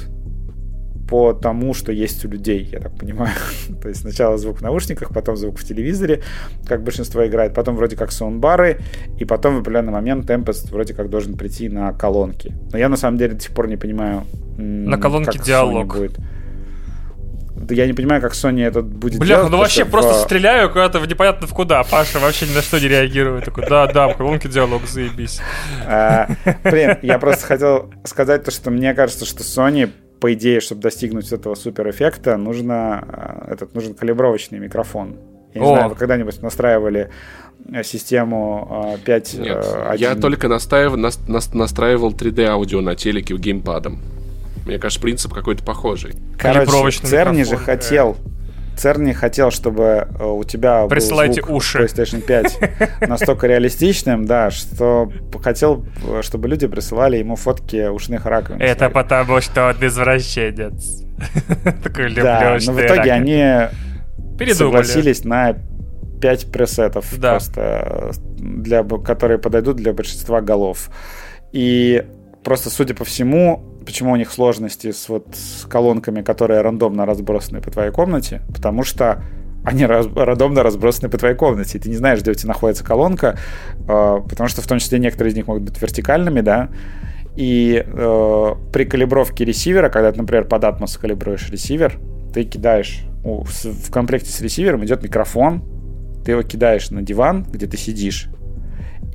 A: по тому, что есть у людей, я так понимаю. То есть сначала звук в наушниках, потом звук в телевизоре, как большинство играет, потом вроде как саундбары, и потом в определенный момент Tempest вроде как должен прийти на колонки. Но я на самом деле до сих пор не понимаю,
B: на колонке диалог.
A: Будет. Да я не понимаю, как Sony это будет
B: Бля,
A: делать.
B: ну вообще
A: в-
B: просто стреляю куда-то в непонятно в куда. Паша вообще ни на что не реагирует. Такой, да, да, в колонке диалог, заебись.
A: А, Блин, я просто хотел сказать то, что мне кажется, что Sony, по идее, чтобы достигнуть этого супер эффекта, нужно, а, этот, нужен калибровочный микрофон. Я не
B: О.
A: знаю, вы когда-нибудь настраивали э, систему а, 5
C: Нет,
A: э,
C: я
A: 1?
C: только настаив- нас- нас- настраивал 3D-аудио на телеке геймпадом. Мне кажется, принцип какой-то похожий.
A: Короче,
B: калибровочный
A: Церни же
B: микрофон,
A: Церни хотел, чтобы э, у тебя
B: Присылайте
A: был звук
B: уши.
A: PlayStation 5 настолько реалистичным, да, что хотел, э, чтобы люди присылали ему фотки ушных раковин.
B: Это потому, что он извращенец. Такой люблю
A: Да, но в итоге они согласились на 5 пресетов, просто, для, б- которые подойдут для большинства голов. И просто, судя по всему, почему у них сложности с, вот, с колонками, которые рандомно разбросаны по твоей комнате, потому что они раз- рандомно разбросаны по твоей комнате, ты не знаешь, где у тебя находится колонка, э, потому что в том числе некоторые из них могут быть вертикальными, да, и э, при калибровке ресивера, когда ты, например, под Atmos калибруешь ресивер, ты кидаешь, у- с- в комплекте с ресивером идет микрофон, ты его кидаешь на диван, где ты сидишь,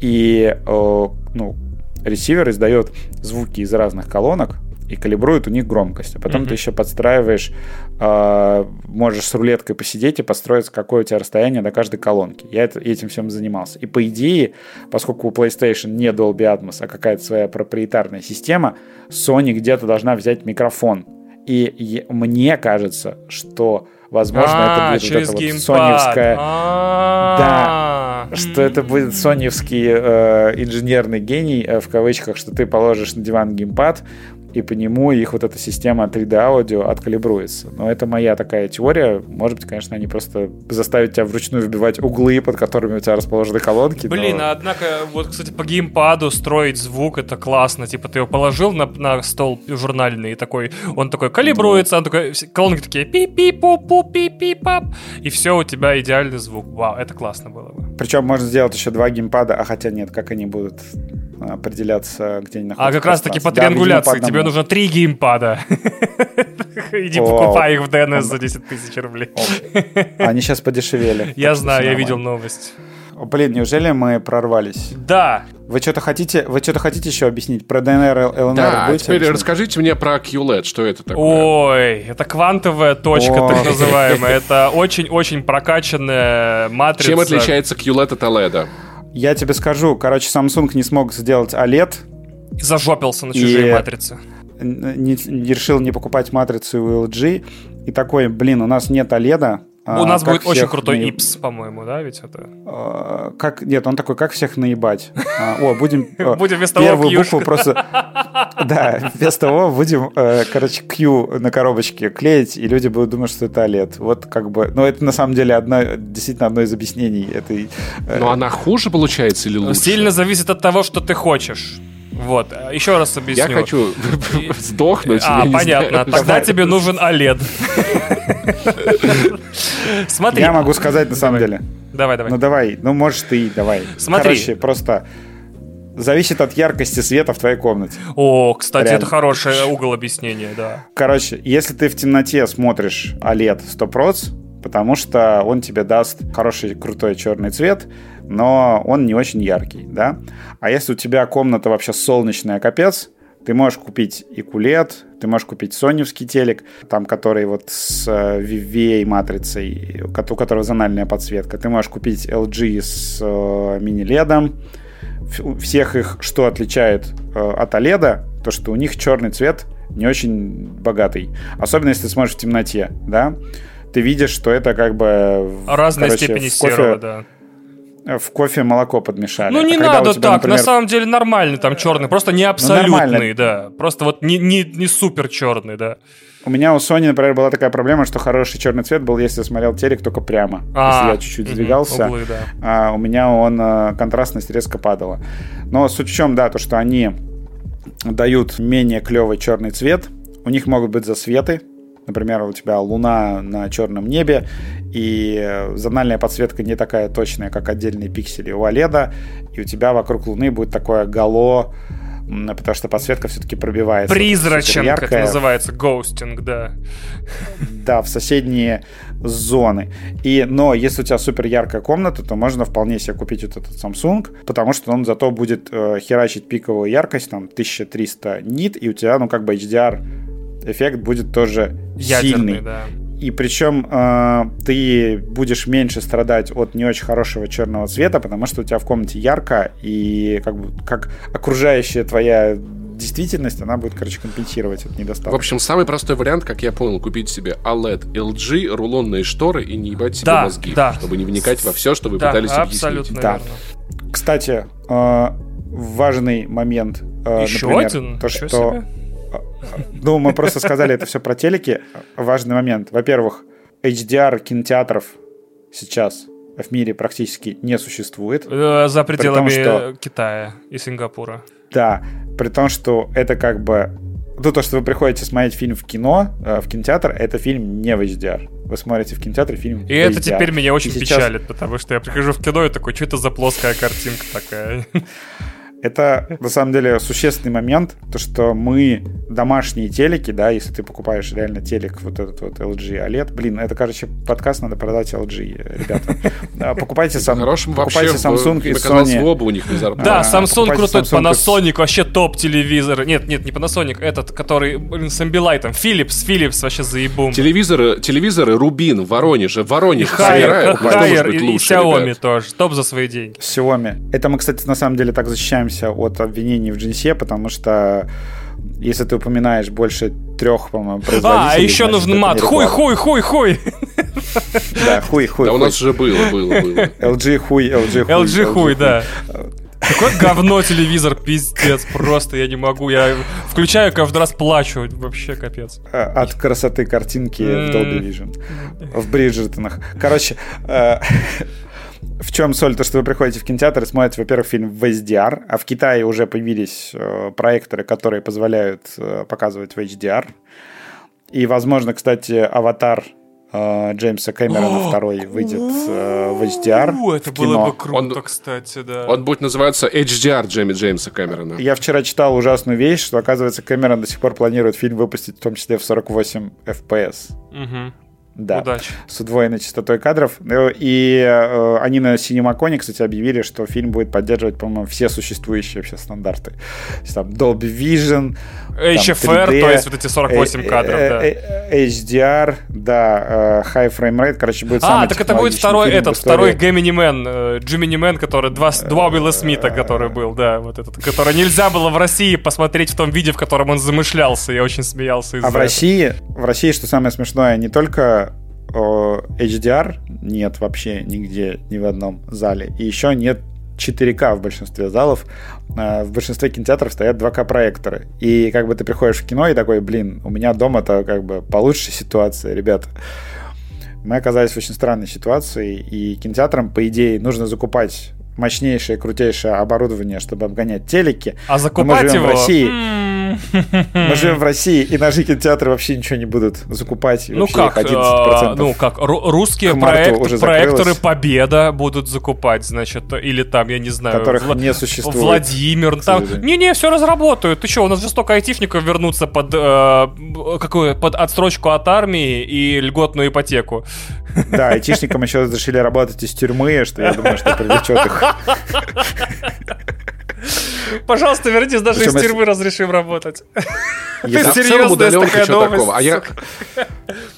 A: и э, ну, ресивер издает звуки из разных колонок и калибрует у них громкость. А потом
B: Мгм.
A: ты еще подстраиваешь, э, можешь с рулеткой посидеть и построить, какое у тебя расстояние до каждой колонки. Я это- этим всем занимался. И по идее, поскольку у PlayStation не Dolby Atmos, а какая-то своя проприетарная система, Sony где-то должна взять микрофон. И мне кажется, что, возможно,
B: А,
A: это будет вот
B: через
A: вот
B: геймпад.
A: соневская
B: А.
A: что это будет соневский э, инженерный гений, э, в кавычках, что ты положишь на диван геймпад, и по нему их вот эта система 3D аудио откалибруется. Но это моя такая теория. Может быть, конечно, они просто заставят тебя вручную вбивать углы, под которыми у тебя расположены колонки. но-
B: Блин, а однако, вот, кстати, по геймпаду строить звук, это классно. Типа, ты его положил на, на стол журнальный, и такой, он такой калибруется, он такой, колонки такие пи пи пу пу пи пи пап и все, у тебя идеальный звук. Вау, это классно было бы.
A: Причем можно сделать еще два геймпада, а хотя нет, как они будут определяться, где они
B: А
A: находятся.
B: как раз таки по.
A: Да,
B: триангуляции
A: по
B: тебе нужно три геймпада. Иди покупай их в ДНС за 10 тысяч рублей.
A: Они сейчас подешевели.
B: Я знаю, я видел новость.
A: Блин, неужели мы прорвались?
B: Да,
A: Вы что-то хотите, вы что-то хотите еще объяснить про DNR, LNR?
C: Да, а
A: будете
C: теперь
A: объяснять?
C: расскажите мне про QLED, что это такое?
B: Ой, это квантовая точка,
A: Ой.
B: так называемая. Это очень-очень прокачанная матрица.
C: Чем отличается QLED от OLED?
A: Я тебе скажу, короче, Samsung не смог сделать OLED,
B: Зажопился на
A: И-
B: чужие матрицы.
A: н- не, не решил не покупать матрицу у LG, и такой, блин, у нас нет OLED.
B: У нас будет очень крутой
A: наеб-
B: ИПС, по-моему, да, ведь это?
A: А, как, нет, он такой, как всех наебать? А, О, будем...
B: Будем вместо того
A: Первую букву просто... Да, вместо того будем, э, короче, Q на коробочке клеить, и люди будут думать, что это OLED. Вот как бы... Ну, это на самом деле одно, действительно одно из объяснений этой... э,
C: Но она хуже получается или лучше?
B: Сильно зависит от того, что ты хочешь. Вот, э, еще раз объясню.
C: Я хочу сдохнуть.
B: А, понятно. Тогда тебе нужен OLED. Смотри.
A: Я могу сказать на самом деле.
B: Давай, давай.
A: Ну давай, ну можешь ты, давай.
B: Смотри.
A: Короче, просто зависит от яркости света в твоей комнате.
B: О, кстати,
A: Реально.
B: это хороший угол объяснения, да.
A: Короче, если ты в темноте смотришь OLED 100%, потому что он тебе даст хороший, крутой черный цвет, но он не очень яркий, да? А если у тебя комната вообще солнечная, капец, ты можешь купить и QLED, ты можешь купить соневский телек, там, который вот с э, VVA матрицей, у ко- у которого зональная подсветка. Ты можешь купить LG с э, мини-ледом. Всех их что отличает э, от OLED, то, что у них черный цвет не очень богатый. Особенно, если ты смотришь в темноте, да? Ты видишь, что это как бы... в-
B: Разной
A: короче,
B: степени серого, да.
A: В кофе молоко подмешали.
B: Ну
A: А
B: не
A: у
B: надо
A: тебя,
B: так,
A: например,
B: на самом деле нормальный там черный, просто не абсолютный,
A: нормально.
B: да. Просто вот не, не, не супер черный, да.
A: У меня у Sony, например, была такая проблема, что хороший черный цвет был, если я смотрел телек только прямо.
B: А,
A: если я чуть-чуть сдвигался,
B: углы, да.
A: а, у меня он э, контрастность резко падала. Но суть в чем, да, то, что они дают менее клевый черный цвет. У них могут быть засветы. Например, у тебя луна на черном небе, и зональная подсветка не такая точная, как отдельные пиксели у OLED, и у тебя вокруг луны будет такое гало потому что подсветка все-таки пробивается.
B: Призрачен, как это называется, гоустинг, да.
A: Да, в соседние зоны. И, но если у тебя супер яркая комната, то можно вполне себе купить вот этот Samsung, потому что он зато будет э, херачить пиковую яркость, там, 1300 нит, и у тебя, ну, как бы HDR эффект будет тоже Ядерный, сильный. Да. И причем э, ты будешь меньше страдать от не очень хорошего черного цвета, потому что у тебя в комнате ярко, и как бы как окружающая твоя действительность, она будет, короче, компенсировать этот недостаток.
C: В общем, самый простой вариант, как я понял, купить себе OLED LG, рулонные шторы и не ебать себе да, мозги, да. чтобы не вникать во все, что вы да, пытались
B: абсолютно
C: объяснить.
B: Да.
A: Кстати, э, важный момент.
B: Э, Еще например, один?
A: То, что... Себе? Ну, мы просто сказали это все про телеки. Важный момент. Во-первых, HDR кинотеатров сейчас в мире практически не существует.
B: Э, за пределами том, что... Китая и Сингапура.
A: Да, при том, что это как бы... Ну, то, что вы приходите смотреть фильм в кино, э, в кинотеатр, это фильм не в HDR. Вы смотрите в кинотеатре фильм
B: И это теперь меня очень и печалит, сейчас... потому что я прихожу в кино и такой, что это за плоская картинка такая?
A: Это, на самом деле, существенный момент, то, что мы домашние телеки, да, если ты покупаешь реально телек, вот этот вот LG OLED, блин, это, короче, подкаст надо продать LG, ребята. Покупайте, сам, покупайте Samsung и Sony.
C: оба у них не
B: Да, Samsung крутой, Panasonic вообще топ телевизор. Нет, нет, не Panasonic, этот, который, блин, с Ambilight, Philips, Philips вообще заебум.
C: Телевизоры, телевизоры Рубин, Воронеж, Воронеж
B: Хайер, Хайер и Xiaomi тоже, топ за свои деньги.
A: Xiaomi. Это мы, кстати, на самом деле так защищаем избавляемся от обвинений в джинсе, потому что если ты упоминаешь больше трех, по-моему, производителей...
B: А, еще нужен мат. Хуй, хуй, хуй, хуй.
A: Да, хуй, хуй.
C: Да у нас уже было, было, было.
A: LG хуй, LG хуй.
B: LG хуй, да. Какое говно телевизор, пиздец, просто я не могу. Я включаю, каждый раз плачу, вообще капец.
A: А, от красоты картинки в Dolby Vision. В Бриджертонах. Короче, э, в чем соль? То, что вы приходите в кинотеатр и смотрите, во-первых, фильм в HDR, а в Китае уже появились э, проекторы, которые позволяют э, показывать в HDR. И, возможно, кстати, аватар э, Джеймса Кэмерона второй выйдет э, в HDR.
B: Это в было бы круто, он, кстати, да.
C: Он будет называться HDR Джейми Джеймса Кэмерона.
A: Я вчера читал ужасную вещь, что, оказывается, Кэмерон до сих пор планирует фильм выпустить в том числе в 48 FPS.
B: Угу.
A: Да, Удачи. с удвоенной частотой кадров. Ну, и э, они на CinemaCon, кстати, объявили, что фильм будет поддерживать, по-моему, все существующие вообще стандарты. Там Dolby Vision,
B: HFR, 3D, то есть вот эти 48 э, кадров, э, да.
A: Э, HDR, да, High Frame Rate, короче, будет
B: А, так это будет второй, этот, второй Gemini Man, Jiminy Man, который, два, два Уилла Смита, который был, да, вот этот, который нельзя было в России посмотреть в том виде, в котором он замышлялся, я очень смеялся из-за
A: А в России, в России, что самое смешное, не только HDR нет вообще нигде, ни в одном зале. И еще нет 4К в большинстве залов. А, в большинстве кинотеатров стоят 2К проекторы. И как бы ты приходишь в кино и такой, блин, у меня дома-то как бы получше ситуация, ребята. Мы оказались в очень странной ситуации, и кинотеатрам, по идее, нужно закупать мощнейшее, крутейшее оборудование, чтобы обгонять телеки.
B: А закупать
A: мы живем
B: его...
A: в России. Мы живем в России, и наши кинотеатры вообще ничего не будут закупать.
B: Ну как, 11%. А, ну как, русские проект, проекторы Победа будут закупать, значит, или там, я не знаю...
A: Которых Вла- не существует.
B: Владимир, там... Не-не, все разработают. Ты что, у нас же столько айтишников вернутся под, э, какую, под отстрочку от армии и льготную ипотеку.
A: Да, айтишникам еще разрешили работать из тюрьмы, что я думаю, что привлечет их.
B: Пожалуйста, вернитесь, даже из тюрьмы разрешим работать.
C: Ты серьезная такая новость. А я...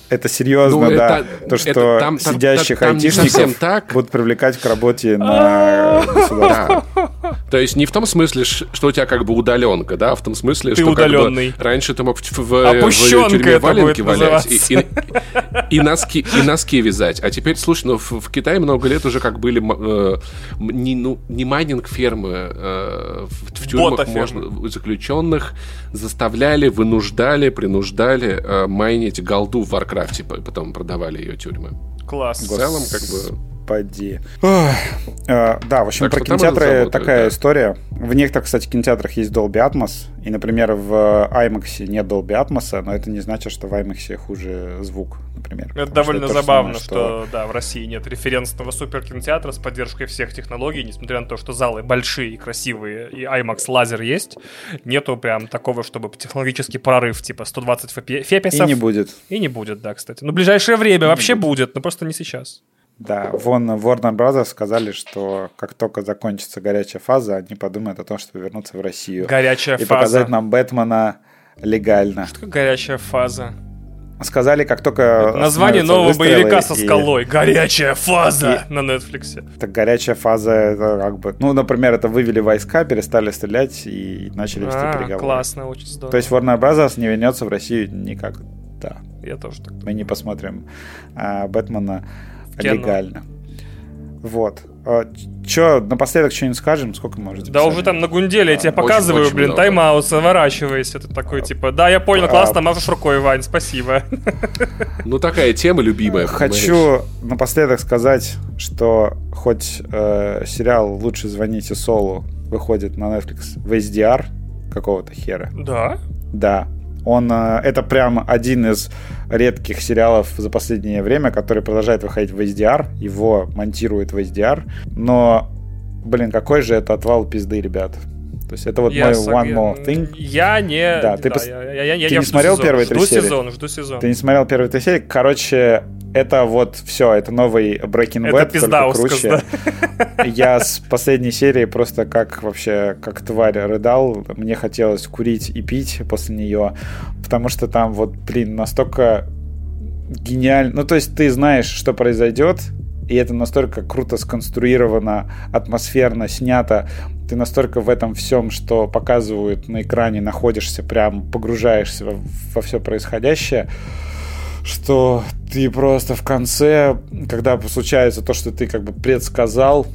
A: Это серьезно, ну, да. Это, То, что это, там, сидящих там, айтишников так. будут привлекать к работе на государство.
C: Да. То есть не в том смысле, что у тебя как бы удаленка, да, а в том смысле,
B: ты
C: что
B: удаленный.
C: Как бы, раньше ты мог в, в, в тюрьме валенки валять и, и, и, носки, и носки вязать. А теперь, слушай, ну в, в Китае много лет уже как были э, не, ну, не майнинг фермы, э, в, в тюрьмах можно заключенных заставляли, вынуждали, принуждали э, майнить голду в Warcraft, потом продавали ее тюрьмы.
B: Класс.
C: В целом, как бы
A: господи. Ох. Э, да, в общем,
C: Так
A: про
C: что
A: кинотеатры
C: это
A: такая
C: да.
A: история. В некоторых, кстати, кинотеатрах есть Dolby Atmos. И, например, в IMAX нет Dolby Atmos, но это не значит, что в IMAX хуже звук, например.
B: Это
A: что
B: довольно
A: то же
B: забавно,
A: самое,
B: что... да, в России нет референсного суперкинотеатра с поддержкой всех технологий, несмотря на то, что залы большие и красивые, и IMAX лазер есть, нету прям такого, чтобы технологический прорыв типа 120 фпи-
A: И
B: феписов.
A: не будет.
B: И не будет, да, кстати. Ну, в ближайшее время вообще будет. но просто не сейчас.
A: Да, вон Warner Bros. сказали, что как только закончится горячая фаза, они подумают о том, чтобы вернуться в Россию.
B: Горячая
A: и
B: фаза.
A: показать нам Бэтмена легально.
B: Что такое горячая фаза?
A: Сказали, как только...
B: Название
A: остановятся
B: нового боевика со
A: и-
B: скалой. Горячая фаза на Netflix.
A: Так горячая фаза, это как бы... Ну, например, это вывели войска, перестали стрелять и начали вести
B: А,
A: переговоры.
B: классно, очень здорово.
A: То есть Warner Bros. не вернется в Россию никак. Да.
B: Я тоже так.
A: Мы не посмотрим а, Бэтмена
B: кино.
A: легально. Вот. Че, напоследок что-нибудь скажем? Сколько уже
B: Да уже там на гунделе я тебе
C: очень-
B: показываю,
C: очень
B: блин,
C: много.
B: тайм-аут, заворачивайся. Ты такой, типа, да, я понял,
A: А.
B: классно, машешь рукой, Вань, спасибо.
C: Ну, такая тема любимая. понимаешь?
A: Хочу напоследок сказать, что хоть э, сериал «Лучше звоните Солу» выходит на Netflix в HDR какого-то хера.
B: Да?
A: Да. Он, э, это прям один из редких сериалов за последнее время, который продолжает выходить в HDR. Его монтируют в HDR. Но, блин, какой же это отвал пизды, ребят. То есть это вот
B: Я
A: мой
B: сог-
A: one more thing.
B: Я не...
A: Да, ты пос-
B: я, я- я- я
A: ты не
B: жду
A: смотрел
B: сезон,
A: первые три
B: Жду
A: серии?
B: сезон, жду сезон.
A: Ты не смотрел первые три серии? Короче, это вот все, это новый Breaking
B: Это
A: Bad,
B: пиздаускас,
A: только круче. Я с последней серии просто как вообще, как тварь рыдал. Мне хотелось курить и пить после нее, потому что там вот, блин, настолько гениально. Ну, то есть ты знаешь, что произойдет, и это настолько круто сконструировано, атмосферно снято. Ты настолько в этом всем, что показывают на экране, находишься, прям погружаешься во, во все происходящее что ты просто в конце, когда случается то, что ты как бы предсказал,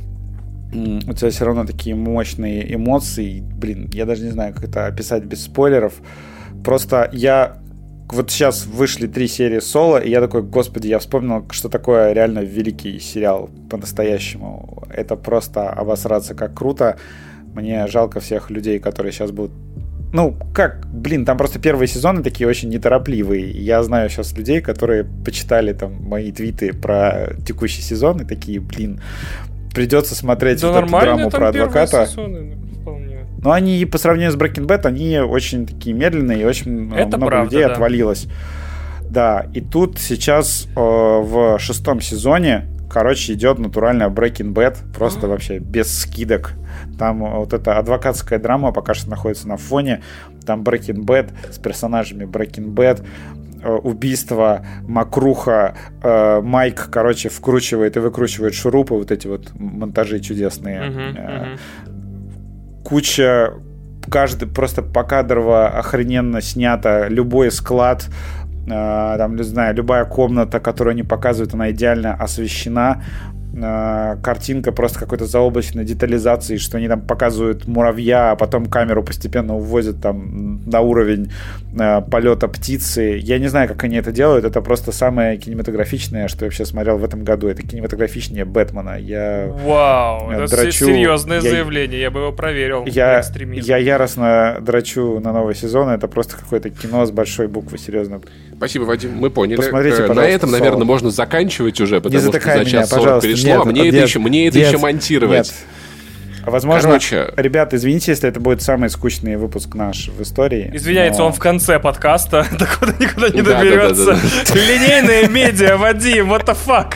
A: у тебя все равно такие мощные эмоции. Блин, я даже не знаю, как это описать без спойлеров. Просто я вот сейчас вышли три серии соло, и я такой, господи, я вспомнил, что такое реально великий сериал по-настоящему. Это просто обосраться как круто. Мне жалко всех людей, которые сейчас будут ну, как, блин, там просто первые сезоны такие очень неторопливые. Я знаю сейчас людей, которые почитали там мои твиты про текущий сезон и такие, блин, придется смотреть
B: Да
A: вот эту драму про адвоката.
B: сезоны.
A: Но они по сравнению с Breaking Bad, они очень такие медленные, и очень э,
B: Это
A: много
B: правда,
A: людей
B: да.
A: отвалилось. Да, и тут сейчас э, в шестом сезоне, короче, идет натуральная Breaking Bad, просто вообще без скидок. Там э, вот эта адвокатская драма пока что находится на фоне. Там Breaking Bad с персонажами Breaking Bad, э, убийство, макруха, э, Майк, короче, вкручивает и выкручивает шурупы, вот эти вот монтажи чудесные.
B: Мгм.
A: Куча каждый просто покадрово охрененно снято любой склад э, там не знаю любая комната которую они показывают она идеально освещена Э, картинка просто какой-то заоблачной детализации что они там показывают муравья а потом камеру постепенно увозят там на уровень э, полета птицы я не знаю как они это делают это просто самое кинематографичное что я вообще смотрел в этом году это кинематографичнее Бэтмена я
B: Вау,
A: Я
B: это серьезное
A: Я-
B: заявление, я бы его проверил.
A: я, я яростно драчу на новый сезон. Это просто какое-то кино с большой буквы, серьезно.
C: Спасибо, Вадим, мы поняли.
A: Посмотрите,
C: Э, На этом,
A: «Соло».
C: наверное, можно заканчивать уже, потому что за
A: меня,
C: час 40
A: пожалуйста.
C: перешло,
A: Нет,
C: а мне, это
A: нет,
C: еще, мне это
A: нет,
C: еще монтировать.
A: нет. Возможно,
C: Короче.
A: ребят, извините, если это будет самый скучный выпуск наш в истории.
B: Извиняется,
A: но-
B: он в конце подкаста, докуда никуда не
C: да,
B: доберется.
C: да, да,
B: Линейные медиа, Вадим, what the fuck?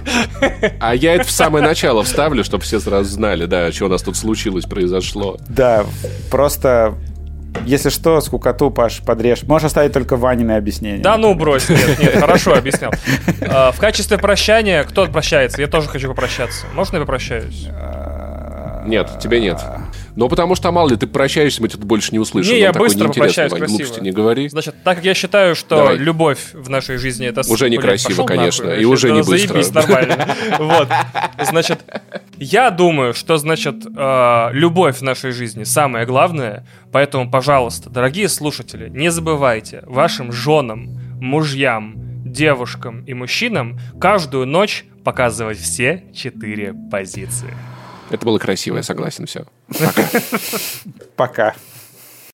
C: А я это в самое начало вставлю, чтобы все сразу знали, да, что у нас тут случилось, произошло.
A: Да, просто... Если что, скукоту, Паш, подрежь. Можешь оставить только Ванины объяснения.
B: Да ну брось, нет, нет, хорошо объяснял. А, В качестве прощания, кто прощается? Я тоже хочу попрощаться. Можно я попрощаюсь?
C: Нет, тебе нет. Ну, потому что, мало ли, ты прощаешься, мы тебя больше не услышим.
B: Не, я быстро
C: Вань,
B: красиво.
C: глупости не говори.
B: Значит, так как я считаю, что
C: Давай.
B: любовь в нашей жизни это...
C: Уже некрасиво, конечно,
B: нахуй,
C: и уже не быстро.
B: Заебись, нормально. Вот. Значит, я думаю, что, значит, э, любовь в нашей жизни самое главное, поэтому, пожалуйста, дорогие слушатели, не забывайте вашим женам, мужьям, девушкам и мужчинам каждую ночь показывать все четыре позиции.
C: Это было красиво, я согласен, все. Пока.
A: Пока.